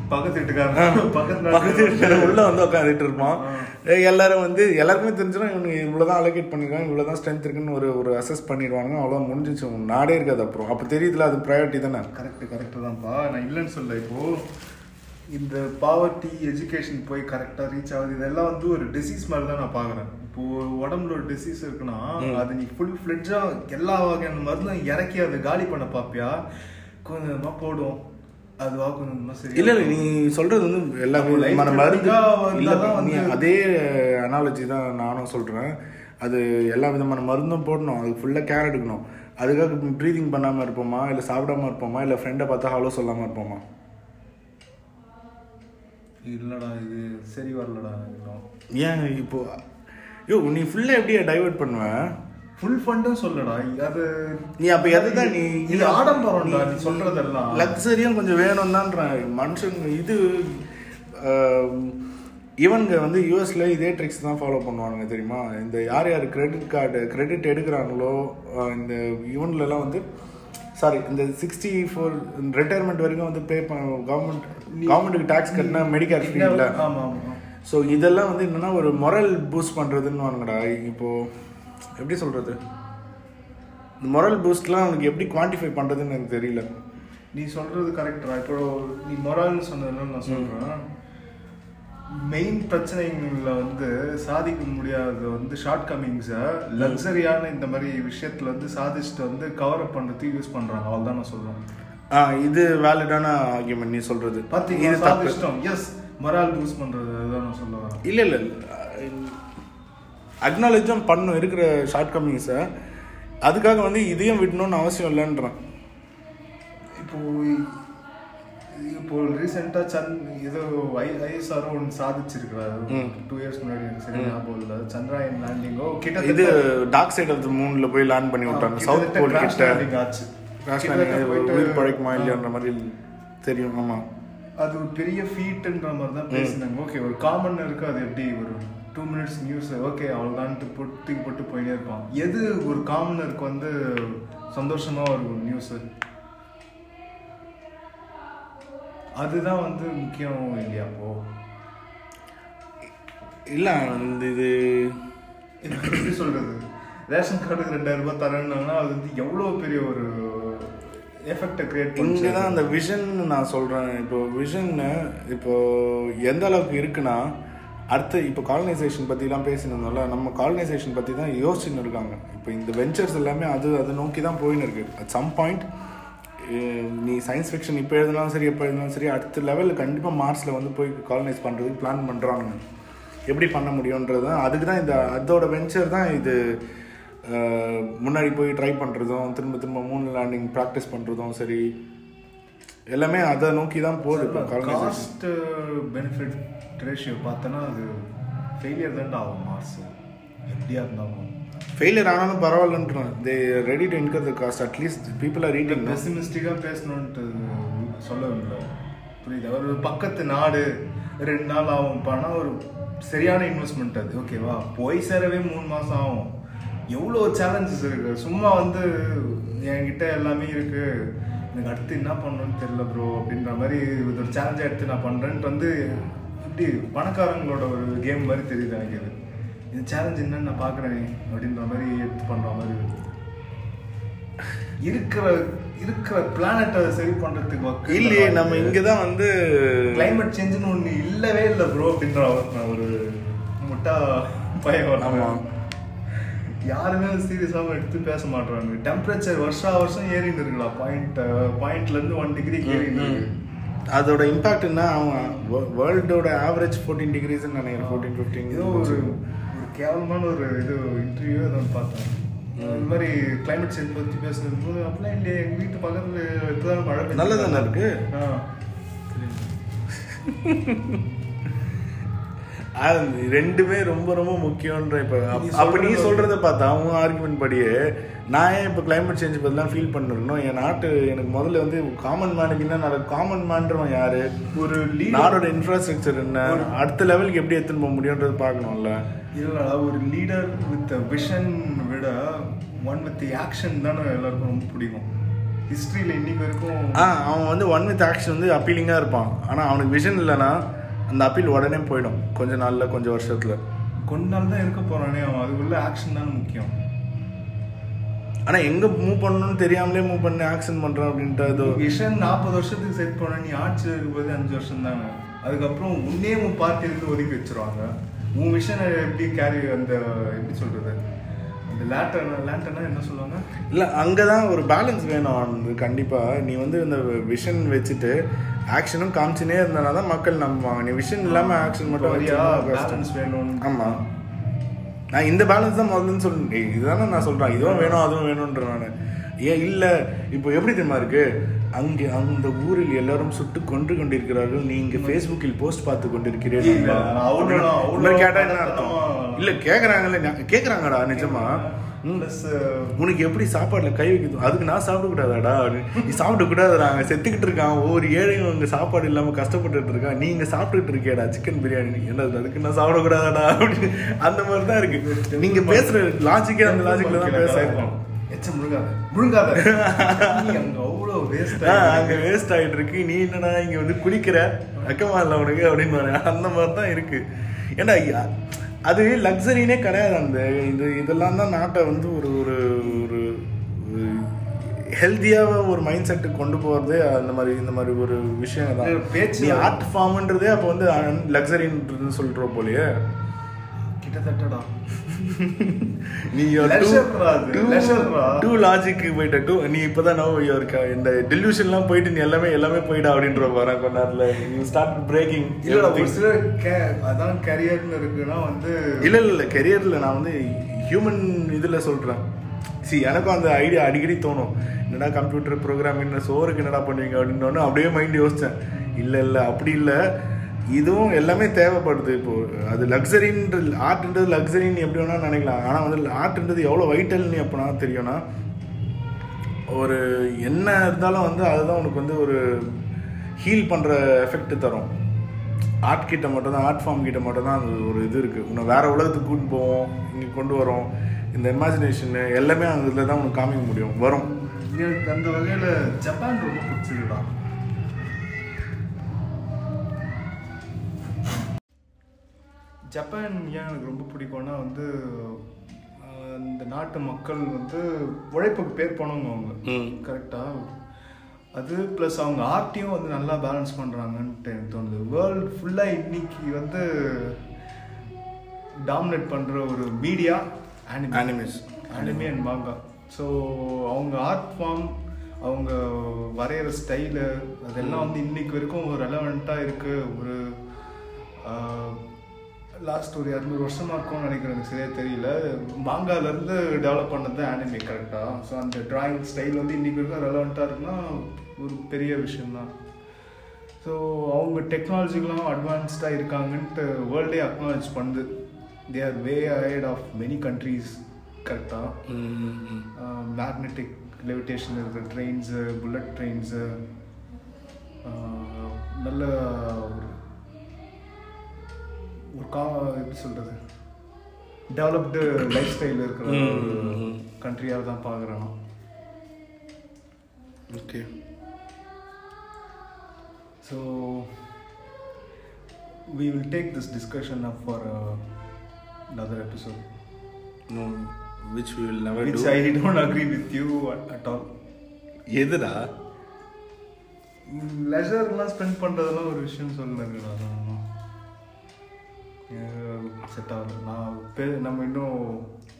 பக்கத்து வீட்டுக்காரன். பக்கத்து பக்கத்து வீட்டுல உள்ள வந்து உட்காந்துட்டு இருப்பான். எல்லாரும் வந்து எல்லாருக்குமே தெரிஞ்சிடும் இவனுக்கு இவ்வளவுதான் அலோகேட் பண்ணிருக்காங்க இவ்வளவுதான் ஸ்ட்ரென்த் இருக்குன்னு ஒரு ஒரு அசஸ் பண்ணிடுவாங்க அவ்வளோ முடிஞ்சிச்சு. உன் நாடே இருக்காது அப்புறம். அப்போ தெரியுதுல அது ப்ரையாரிட்டி தானே? கரெக்ட் கரெக்ட் தான்ப்பா. நான் இல்லைன்னு சொல்ல இப்போ. இந்த பாவர்ட்டி எஜுகேஷன் போய் கரெக்டாக ரீச் ஆகுது இதெல்லாம் வந்து ஒரு டிசீஸ் மாதிரி தான் நான் பார்க்குறேன். இப்போ உடம்புல ஒரு டிசீஸ் இருக்குன்னா அது நீ ஃபுல் ஃப்ளெட்ஜாக எல்லா வகையான மருந்தும் இறக்கி அதை காலி பண்ண பார்ப்பியா கொஞ்சமாக போடும். அதுவா கொஞ்சமாக சரி இல்ல இல்ல நீ சொல்றது வந்து எல்லாமே மருந்து அதே அனாலஜி தான் நானும் சொல்றேன். அது எல்லா விதமான மருந்தும் போடணும். அதுக்கு ஃபுல்லாக கேர் எடுக்கணும். அதுக்காக ப்ரீதிங் பண்ணாம இருப்போமா? இல்லை சாப்பிடாம இருப்போமா? இல்லை ஃப்ரெண்டை பார்த்தா ஹலோ சொல்லாம இருப்போமா? இல்லைடா இது சரி வரலடா ஏன் இப்போ யோ நீ ஃபுல்லாக எப்படியா டைவர்ட் பண்ணுவ? ஃபுல் ஃபண்டும் சொல்லடா. அது நீ அப்ப எதுதான் நீ இது ஆடம்பரம்டா நீ சொல்றதெல்லாம். லக்ஸரியும் கொஞ்சம் வேணும் தான்றேன் மனுஷங்க இது இவனுங்க வந்து யூஎஸ்ல இதே ட்ரிக்ஸ் தான் ஃபாலோ பண்ணுவானுங்க தெரியுமா? இந்த யார் யார் கிரெடிட் கார்டு கிரெடிட் எடுக்கிறாங்களோ இந்த இவன்லலாம் வந்து சாரி இந்த சிக்ஸ்டி ஃபோர் ரிட்டையர்மெண்ட் வரைக்கும் வந்து பே பண்ண கவர்மெண்ட் கவர்மெண்ட்டுக்கு டேக்ஸ் கட்டினா மெடிக்கேர் ஃப்ரீ இல்லை ஆமா ஆமா. ஸோ இதெல்லாம் வந்து என்னன்னா ஒரு மொரல் பூஸ்ட் பண்ணுறதுன்னு வாங்கடா இப்போ எப்படி சொல்கிறது இந்த மொரல் பூஸ்ட்லாம் அவனுக்கு எப்படி குவான்டிஃபை பண்ணுறதுன்னு எனக்கு தெரியல. நீ சொல்றது கரெக்டா இப்போ நீ மொரால்னு சொன்னதுல நான் சொல்றேன். மெயின் பிரச்சனைகள்ல வந்து சாதிக்க முடியாத வந்து ஷார்ட் கமிங்ஸை லக்ஸரியான இந்த மாதிரி விஷயத்துல வந்து சாதிச்சுட்டு வந்து கவர் அப் பண்றதுக்கு யூஸ் பண்றாங்க. அவ்வளவுதான் நான் சொல்றேன். ஆ இது வேலிடான ஆர்கியூமெண்ட் நீ சொல்றது. பாத்தீங்களா? இது சாதிச்சிட்டோம். எஸ் மொரால் பூஸ்ட் பண்றது அதுதான் நான் சொல்ல வரேன். இல்ல இல்ல. அக்னாலேஜும் பண்ணும் இருக்கிற ஷார்ட் கம்மிங்ஸை அதுக்காக வந்து இதையும் விடணும்னு அவசியம் இல்லைன்றேன். இப்போ இப்போ ரீசெண்டா சந்த் ஏதோ ஐ ஐஎஸ்ஆர் ஒன்று சாதிச்சிருக்கிறாரு. டூ இயர்ஸ் முன்னாடி எனக்கு சரியா ஞாபகம் இல்லை. சந்திராயன் லேண்டிங்கோ இது கிட்டத்தட்ட டார்க் சைட் ஆஃப் த மூன்ல போய் லேண்ட் பண்ணி விட்டாங்க. சவுத் போல் கிட்ட. ஆச்சு. போயிட்டு- உயிர் பழைக்குமா இல்லையான்ற மாதிரி தெரியும். ஆமா. அது ஒரு பெரிய ஃபீட்ன்ற மாதிரி தான் பேசினாங்க. ஓகே ஒரு காமன் இருக்கு அது எப்படி ஒரு டூ மினிட்ஸ் நியூஸ் ஓகே அவ்வளோதான்ட்டு போட்டு போட்டு போயினே இருப்பான். எது ஒரு காமனருக்கு வந்து சந்தோஷமா ஒரு நியூஸ் அதுதான் வந்து முக்கியம் இல்லையா அப்போ இல்ல இந்த இது எப்படி சொல்றது? ரேஷன் கார்டுக்கு ரெண்டாயிரம் ரூபாய் தரேன்னாங்கன்னா அது வந்து எவ்வளோ பெரிய ஒரு எஃபெக்டை கிரியேட் இங்கே தான் அந்த விஷன் நான் சொல்கிறேன் இப்போ விஷன்னு இப்போ எந்த அளவுக்கு இருக்குன்னா அடுத்து இப்போ காலனைசேஷன் பற்றிலாம் பேசினதுனால நம்ம காலனைசேஷன் பற்றி தான் யோசிச்சுன்னு இருக்காங்க. இப்போ இந்த வெஞ்சர்ஸ் எல்லாமே அது அதை நோக்கி தான் போயின்னு இருக்கு. அட் சம் பாயிண்ட் நீ சயின்ஸ் ஃபிக்ஷன் இப்போ எழுதினாலும் சரி எப்போ எழுதினாலும் சரி அடுத்த லெவலில் கண்டிப்பாக மார்ஸில் வந்து போய் காலனைஸ் பண்ணுறதுக்கு பிளான் பண்ணுறாங்க எப்படி பண்ண முடியுன்றது தான் அதுக்கு தான் இந்த அதோட வெஞ்சர் தான் இது. முன்னாடி போய் ட்ரை பண்ணுறதும் திரும்ப திரும்ப மூணு லேண்டிங் ப்ராக்டிஸ் பண்ணுறதும் சரி எல்லாமே அதை நோக்கி தான் போகுது இப்போ காஸ்ட் பெனிஃபிட் ரேஷியோ பார்த்தோன்னா அது ஃபெயிலியர் தான் ஆகும் மார்ஸ் எப்படியா இருந்தாலும். ஃபெயிலியர் ஆனாலும் பரவாயில்லன்றான் they ready to incur the cost at least people are reading பெசிமிஸ்டிக்காக பேசணுன்ட்டு சொல்ல இல்லை புரியுது? ஒரு பக்கத்து நாடு ரெண்டு நாள் ஆகும் பணம் ஒரு சரியான இன்வெஸ்ட்மெண்ட் அது. ஓகேவா போய் சேரவே மூணு மாதம் ஆகும். எவ்வளோ சேலஞ்சஸ் இருக்கு. சும்மா வந்து என்கிட்ட எல்லாமே இருக்கு. எனக்கு அடுத்து என்ன பண்ணணும்னு தெரியல ப்ரோ அப்படின்ற மாதிரி இது ஒரு சேலஞ்சாக எடுத்து நான் பண்ணுறேன்ட்டு வந்து இப்படி பணக்காரங்களோட ஒரு கேம் மாதிரி தெரியுது எனக்கு இது. இந்த சேலஞ்ச் என்னன்னு நான் பார்க்குறேன் அப்படின்ற மாதிரி எடுத்து பண்ணுற மாதிரி இருக்கு. இருக்கிற இருக்கிற பிளானட்டை சரி பண்றதுக்கு வக்கு இல்லையே நம்ம இங்கே தான் வந்து கிளைமேட் சேஞ்சுன்னு ஒண்ணு இல்லவே இல்லை ப்ரோ அப்படின்ற ஒரு முட்டா பையன் ஆமா. யாருமே சீரியஸாக எடுத்து பேச மாட்டாங்க டெம்பரேச்சர் வருஷா வருஷம் ஏறின்னு இருக்குடா பாயிண்ட் பாயிண்ட்ல இருந்து ஒன் டிகிரி இருக்கு அதோட இம்பாக்ட் என்ன? அவன் வேர்ல்டோட ஆவரேஜ் ஃபோர்டீன் டிகிரிஸ்ன்னு நினைக்கிறேன். ஃபோர்டீன் ஃபிஃப்டீன் ஏதோ ஒரு கேவலமான ஒரு இது இன்டர்வியூ அதை பார்த்தேன். இந்த மாதிரி கிளைமேட் சேஞ்ச் பற்றி பேசும்போது அப்படிலாம் இல்லையே. எங்கள் வீட்டு பக்கத்தில் இப்போதான் மழை பெய்யுது. நல்லதானே இருக்கு? ஆ. <laughs> அது ரெண்டுமே ரொம்ப ரொம்ப முக்கியன்ற இப்போ அப்போ நீ சொல்றது- சொல்றத பார்த்தா உன் ஆர்குமெண்ட் படியே நான் ஏன் இப்போ கிளைமேட் சேஞ்ச் பற்றிலாம் ஃபீல் பண்ணிருக்கணும் என் நாட்டு எனக்கு முதல்ல வந்து காமன் மேனுக்கு என்ன நட காமன் மேன்றவன் யாரு? ஒரு நாடோட இன்ஃப்ராஸ்ட்ரக்சர் என்ன? அடுத்த லெவலுக்கு எப்படி எடுத்துன்னு போக முடியுன்றது பார்க்கணும்ல. இல்லடா ஒரு லீடர் வித் விஷன் விட ஒன் வித் ஆக்ஷன் தானே எல்லாருக்கும் ரொம்ப பிடிக்கும். ஹிஸ்ட்ரியில் இன்னைக்கு வரைக்கும் ஆ அவன் வந்து ஒன் வித் ஆக்ஷன் வந்து அப்பீலிங்காக இருப்பான். ஆனால் அவனுக்கு விஷன் இல்லைன்னா அந்த அப்பீல் உடனே போயிடும் கொஞ்ச நாள்ல கொஞ்சம் வருஷத்துல. கொஞ்ச நாள் தான் இருக்க போறானே அவன். அதுக்குள்ள ஆக்ஷன் தானே முக்கியம். ஆனா எங்க மூவ் பண்ணணும்னு தெரியாமலே மூவ் பண்ணி ஆக்ஷன் பண்றான் அப்படின்ட்டு அது விஷன் நாற்பது வருஷத்துக்கு செட் பண்ண நீ ஆட்சியில் இருக்கும்போது அஞ்சு வருஷம் தானே அதுக்கப்புறம் உன்னே உன் பார்ட்டி இருந்து ஒதுக்கி வச்சிருவாங்க. உன் விஷனை எப்படி கேரி அந்த எப்படி சொல்றது? அந்த லேட்டர் லேண்டர்னா என்ன சொல்லுவாங்க? இல்ல அங்கதான் ஒரு பேலன்ஸ் வேணும். அவனுக்கு கண்டிப்பா நீ வந்து இந்த விஷன் வச்சுட்டு ஆக்ஷனும் காமிச்சுனே இருந்தானா தான் மக்கள் நம்புவாங்க. நீ விஷன் இல்லாம ஆக்ஷன் மட்டும் வரியா. பேலன்ஸ் வேணும் ஆமா. நான் இந்த பேலன்ஸ் தான் முதல்ல சொல்றேன். ஏய், இதுதானே நான் சொல்றேன். இதுவும் வேணும் அதுவும் வேணும்ன்ற நான். ஏன் இல்ல இப்போ எப்படி தெரியுமா இருக்கு? அங்கே அந்த ஊரில் எல்லாரும் சுட்டு கொன்று கொண்டிருக்கிறார்கள். நீங்க ஃபேஸ்புக்கில் போஸ்ட் பார்த்து கொண்டிருக்கிறீர்கள் கேட்டா என்ன அர்த்தம்? இல்ல கேக்குறாங்கல்ல. ஞா- கேக்குறாங்கடா நிஜமா. ப்ளஸ் உனக்கு எப்படி சாப்பாடுல கை வைக்கணும் அதுக்கு நான் சாப்பிட கூடாதாடா நீ சாப்பிட கூடாதுடா அங்க செத்துக்கிட்டு இருக்கான். ஒவ்வொரு ஏழையும் அங்க சாப்பாடு இல்லாம கஷ்டப்பட்டுட்டு இருக்கான் நீ இங்க சாப்பிட்டுட்டு இருக்கியாடா சிக்கன் பிரியாணி என்ன அதுக்கு நான் சாப்பிட கூடாதாடா அப்படின்னு அந்த மாதிரி தான் இருக்கு. நீங்க பேசுற லாஜிக்கே அந்த லாஜிக்ல தான் பேசுறோம் எச்ச முழுகாத. முழுகாத. நீ அங்க அவ்வளோ வேஸ்ட் அங்க வேஸ்ட் ஆயிட்டு இருக்கு. நீ என்னடா இங்க வந்து குளிக்கிற? வெக்கமா இல்லை உனக்கு? அப்படின்னு அந்த மாதிரி தான் இருக்கு ஏன்னா அது லக்ஸரினே கிடையாது அந்த இது இதெல்லாம் தான் நாட்டை வந்து ஒரு ஒரு ஒரு ஹெல்த்தியாக ஒரு மைண்ட் செட்டுக்கு கொண்டு போகிறது அந்த மாதிரி இந்த மாதிரி ஒரு விஷயம் தான் பேச்சு- ஆர்ட் ஃபார்ம்ன்றதே அப்போ வந்து லக்ஸரின்றது சொல்கிறோம் போலயே. கிட்டத்தட்டடா. நீ. டூ லாஜிக்கு போயிட்ட. டூ நீ இப்பதான் நோ இருக்கா இந்த டெலிவிஷன்லாம் போயிட்டு நீ எல்லாமே எல்லாமே போயிடா அப்படின்ற வர கொஞ்ச நேரத்துல. யூ ஸ்டார்ட் பிரேக்கிங் இல்லடா ஒரு சிலர் கே அதான் கரியர்னு இருக்குன்னா வந்து இல்ல இல்ல இல்ல. கெரியர்ல நான் வந்து ஹியூமன் இதுல சொல்றேன். சி எனக்கும் அந்த ஐடியா அடிக்கடி தோணும். என்னடா கம்ப்யூட்டர் ப்ரோக்ராமிங் சோறுக்கு என்னடா பண்ணுவீங்க அப்படின்னு அப்படியே மைண்ட் யோசிச்சேன். இல்ல இல்ல அப்படி இல்ல. இதுவும் எல்லாமே தேவைப்படுது இப்போ. அது லக்ஸரின்ற ஆர்ட்ன்றது லக்ஸரின்னு எப்படி வேணா நினைக்கலாம். ஆனால் வந்து ஆர்ட்ன்றது எவ்வளோ வைட்டல்னு எப்போனா தெரியும்னா ஒரு என்ன இருந்தாலும் வந்து அதுதான் உனக்கு வந்து ஒரு ஹீல் பண்ணுற எஃபெக்ட் தரும். ஆர்ட் கிட்ட மட்டும் தான் ஆர்ட் ஃபார்ம் கிட்ட மட்டும் தான் அது ஒரு இது இருக்குது உன்னை வேற உலகத்துக்கு கூட்டு போவோம் இங்கே கொண்டு வரோம். இந்த இமேஜினேஷனு எல்லாமே அதில் தான் உனக்கு காமிக்க முடியும் வரும். எனக்கு அந்த வகையில் ஜப்பான் ரொம்ப பிடிச்சிருக்கான் ஜப்பான் ஏன் எனக்கு ரொம்ப பிடிக்கும்னா வந்து இந்த நாட்டு மக்கள் வந்து உழைப்புக்கு பேர் போனவங்க அவங்க. ம். கரெக்டா அது ப்ளஸ் அவங்க ஆர்ட்டையும் வந்து நல்லா பேலன்ஸ் பண்ணுறாங்கன்ட்டு எனக்கு தோணுது. வேர்ல்டு ஃபுல்லாக இன்னைக்கு வந்து டாமினேட் பண்ணுற ஒரு media anime Animes. Anime and manga so அவங்க ஆர்ட் ஃபார்ம் அவங்க வரைகிற ஸ்டைலு அதெல்லாம் வந்து இன்னைக்கு வரைக்கும் ரெலவெண்ட்டாக இருக்குது ஒரு லாஸ்ட் ஒரு இரநூறு வருஷமா இருக்கும்னு நினைக்கிறேன் எனக்கு சரியா தெரியல. மாங்கால இருந்து டெவலப் பண்ணது அனிமே கரெக்டா ஸோ அந்த டிராயிங் ஸ்டைல் வந்து இன்னைக்கு வரைக்கும் ரெலவெண்ட்டாக இருக்குன்னா ஒரு பெரிய விஷயம்தான். ஸோ அவங்க டெக்னாலஜிக்கெலாம் அட்வான்ஸ்டாக இருக்காங்கன்ட்டு வேர்ல்டே அக்னாலஜ் பண்ணுது. They are way ahead of many countries கரெக்டாக மேக்னெட்டிக் லெவிடேஷன் இருக்கிற ட்ரெயின்ஸு புல்லட் ட்ரெயின்ஸு நல்ல ஒரு ஒரு கா எப்படி சொல்கிறது டெவலப்டு லைஃப் ஸ்டைல் இருக்கிற கண்ட்ரியாக தான் பார்க்குறேன். நான் okay. So we will take this discussion up for uh, another episode, no which we will never which to I don't agree with you at, at all. எதுடா? லெஷர்லாம் ஸ்பெண்ட் பண்ணுறதெல்லாம் ஒரு விஷயம் சொல்லுங்க செட் ஆகல நான் பெ- நம்ம இன்னும்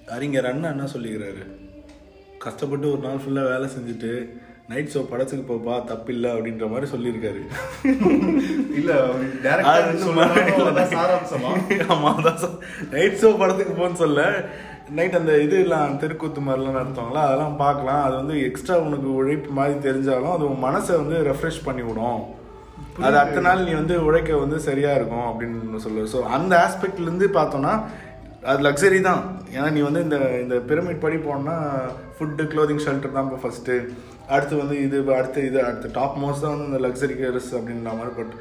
அறிஞர் அண்ணா என்ன சொல்லிக்கிறாரு? கஷ்டப்பட்டு ஒரு நாள் ஃபுல்லாக வேலை செஞ்சுட்டு நைட் ஷோ படத்துக்கு போப்பா தப்பில்லை அப்படின்ற மாதிரி சொல்லியிருக்காரு. இல்ல டேரக்டர் சொன்னா சாராம்சமா? ஆமா அதான் நைட் ஷோ படத்துக்கு போன்னு சொல்ல நைட் அந்த இது எல்லாம் தெருக்கூத்து மாதிரிலாம் நடத்துவாங்களா அதெல்லாம் பார்க்கலாம். அது வந்து எக்ஸ்ட்ரா உனக்கு உழைப்பு மாதிரி தெரிஞ்சாலும் அது உன் மனசை வந்து ரெஃப்ரெஷ் பண்ணி விடும் அது அடுத்த நாள் நீ வந்து உழைக்க வந்து சரியா இருக்கும் அப்படின்னு சொல்லு. ஸோ அந்த ஆஸ்பெக்ட்ல இருந்து பார்த்தோம்னா அது லக்ஸரி தான். ஏன்னா நீ வந்து இந்த இந்த பிரமிட் படி போனா ஃபுட்டு க்ளோதிங் ஷெல்டர் தான் இப்போ ஃபர்ஸ்ட்டு அடுத்து வந்து இது அடுத்து இது அடுத்து டாப் மோஸ்ட் தான் வந்து இந்த லக்ஸரி கேர்ஸ் அப்படின்ற மாதிரி. பட்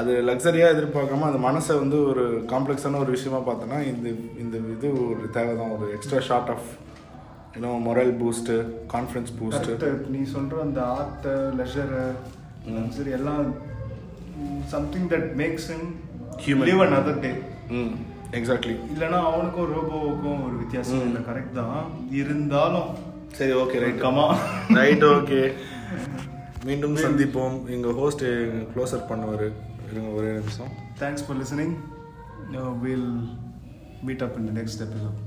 அது லக்ஸரியாக எதிர்பார்க்காம அந்த மனசை வந்து ஒரு காம்ப்ளெக்ஸான ஒரு விஷயமா பார்த்தோன்னா இந்த இந்த இது ஒரு தேவை தான். ஒரு எக்ஸ்ட்ரா ஷார்ட் ஆஃப் இன்னும் மொரல் பூஸ்ட்டு கான்ஃபிடன்ஸ் பூஸ்ட்டு. நீ சொல்ற அந்த ஆர்ட் லெஷர் சரி எல்லாம் something that makes him Human. live another day. Hmm exactly இல்லனா அவனுக்கும் ரோபோவுக்கும் ஒரு வித்தியாசம் இல்லை. கரெக்ட் தான். இருந்தாலும் சரி okay right comma right okay மீண்டும் சந்திப்போம். எங்கள் ஹோஸ்ட் க்ளோசர் பண்ணுவார். இருங்க ஒரே நிமிஷம். Thanks for listening will meet up in the next episode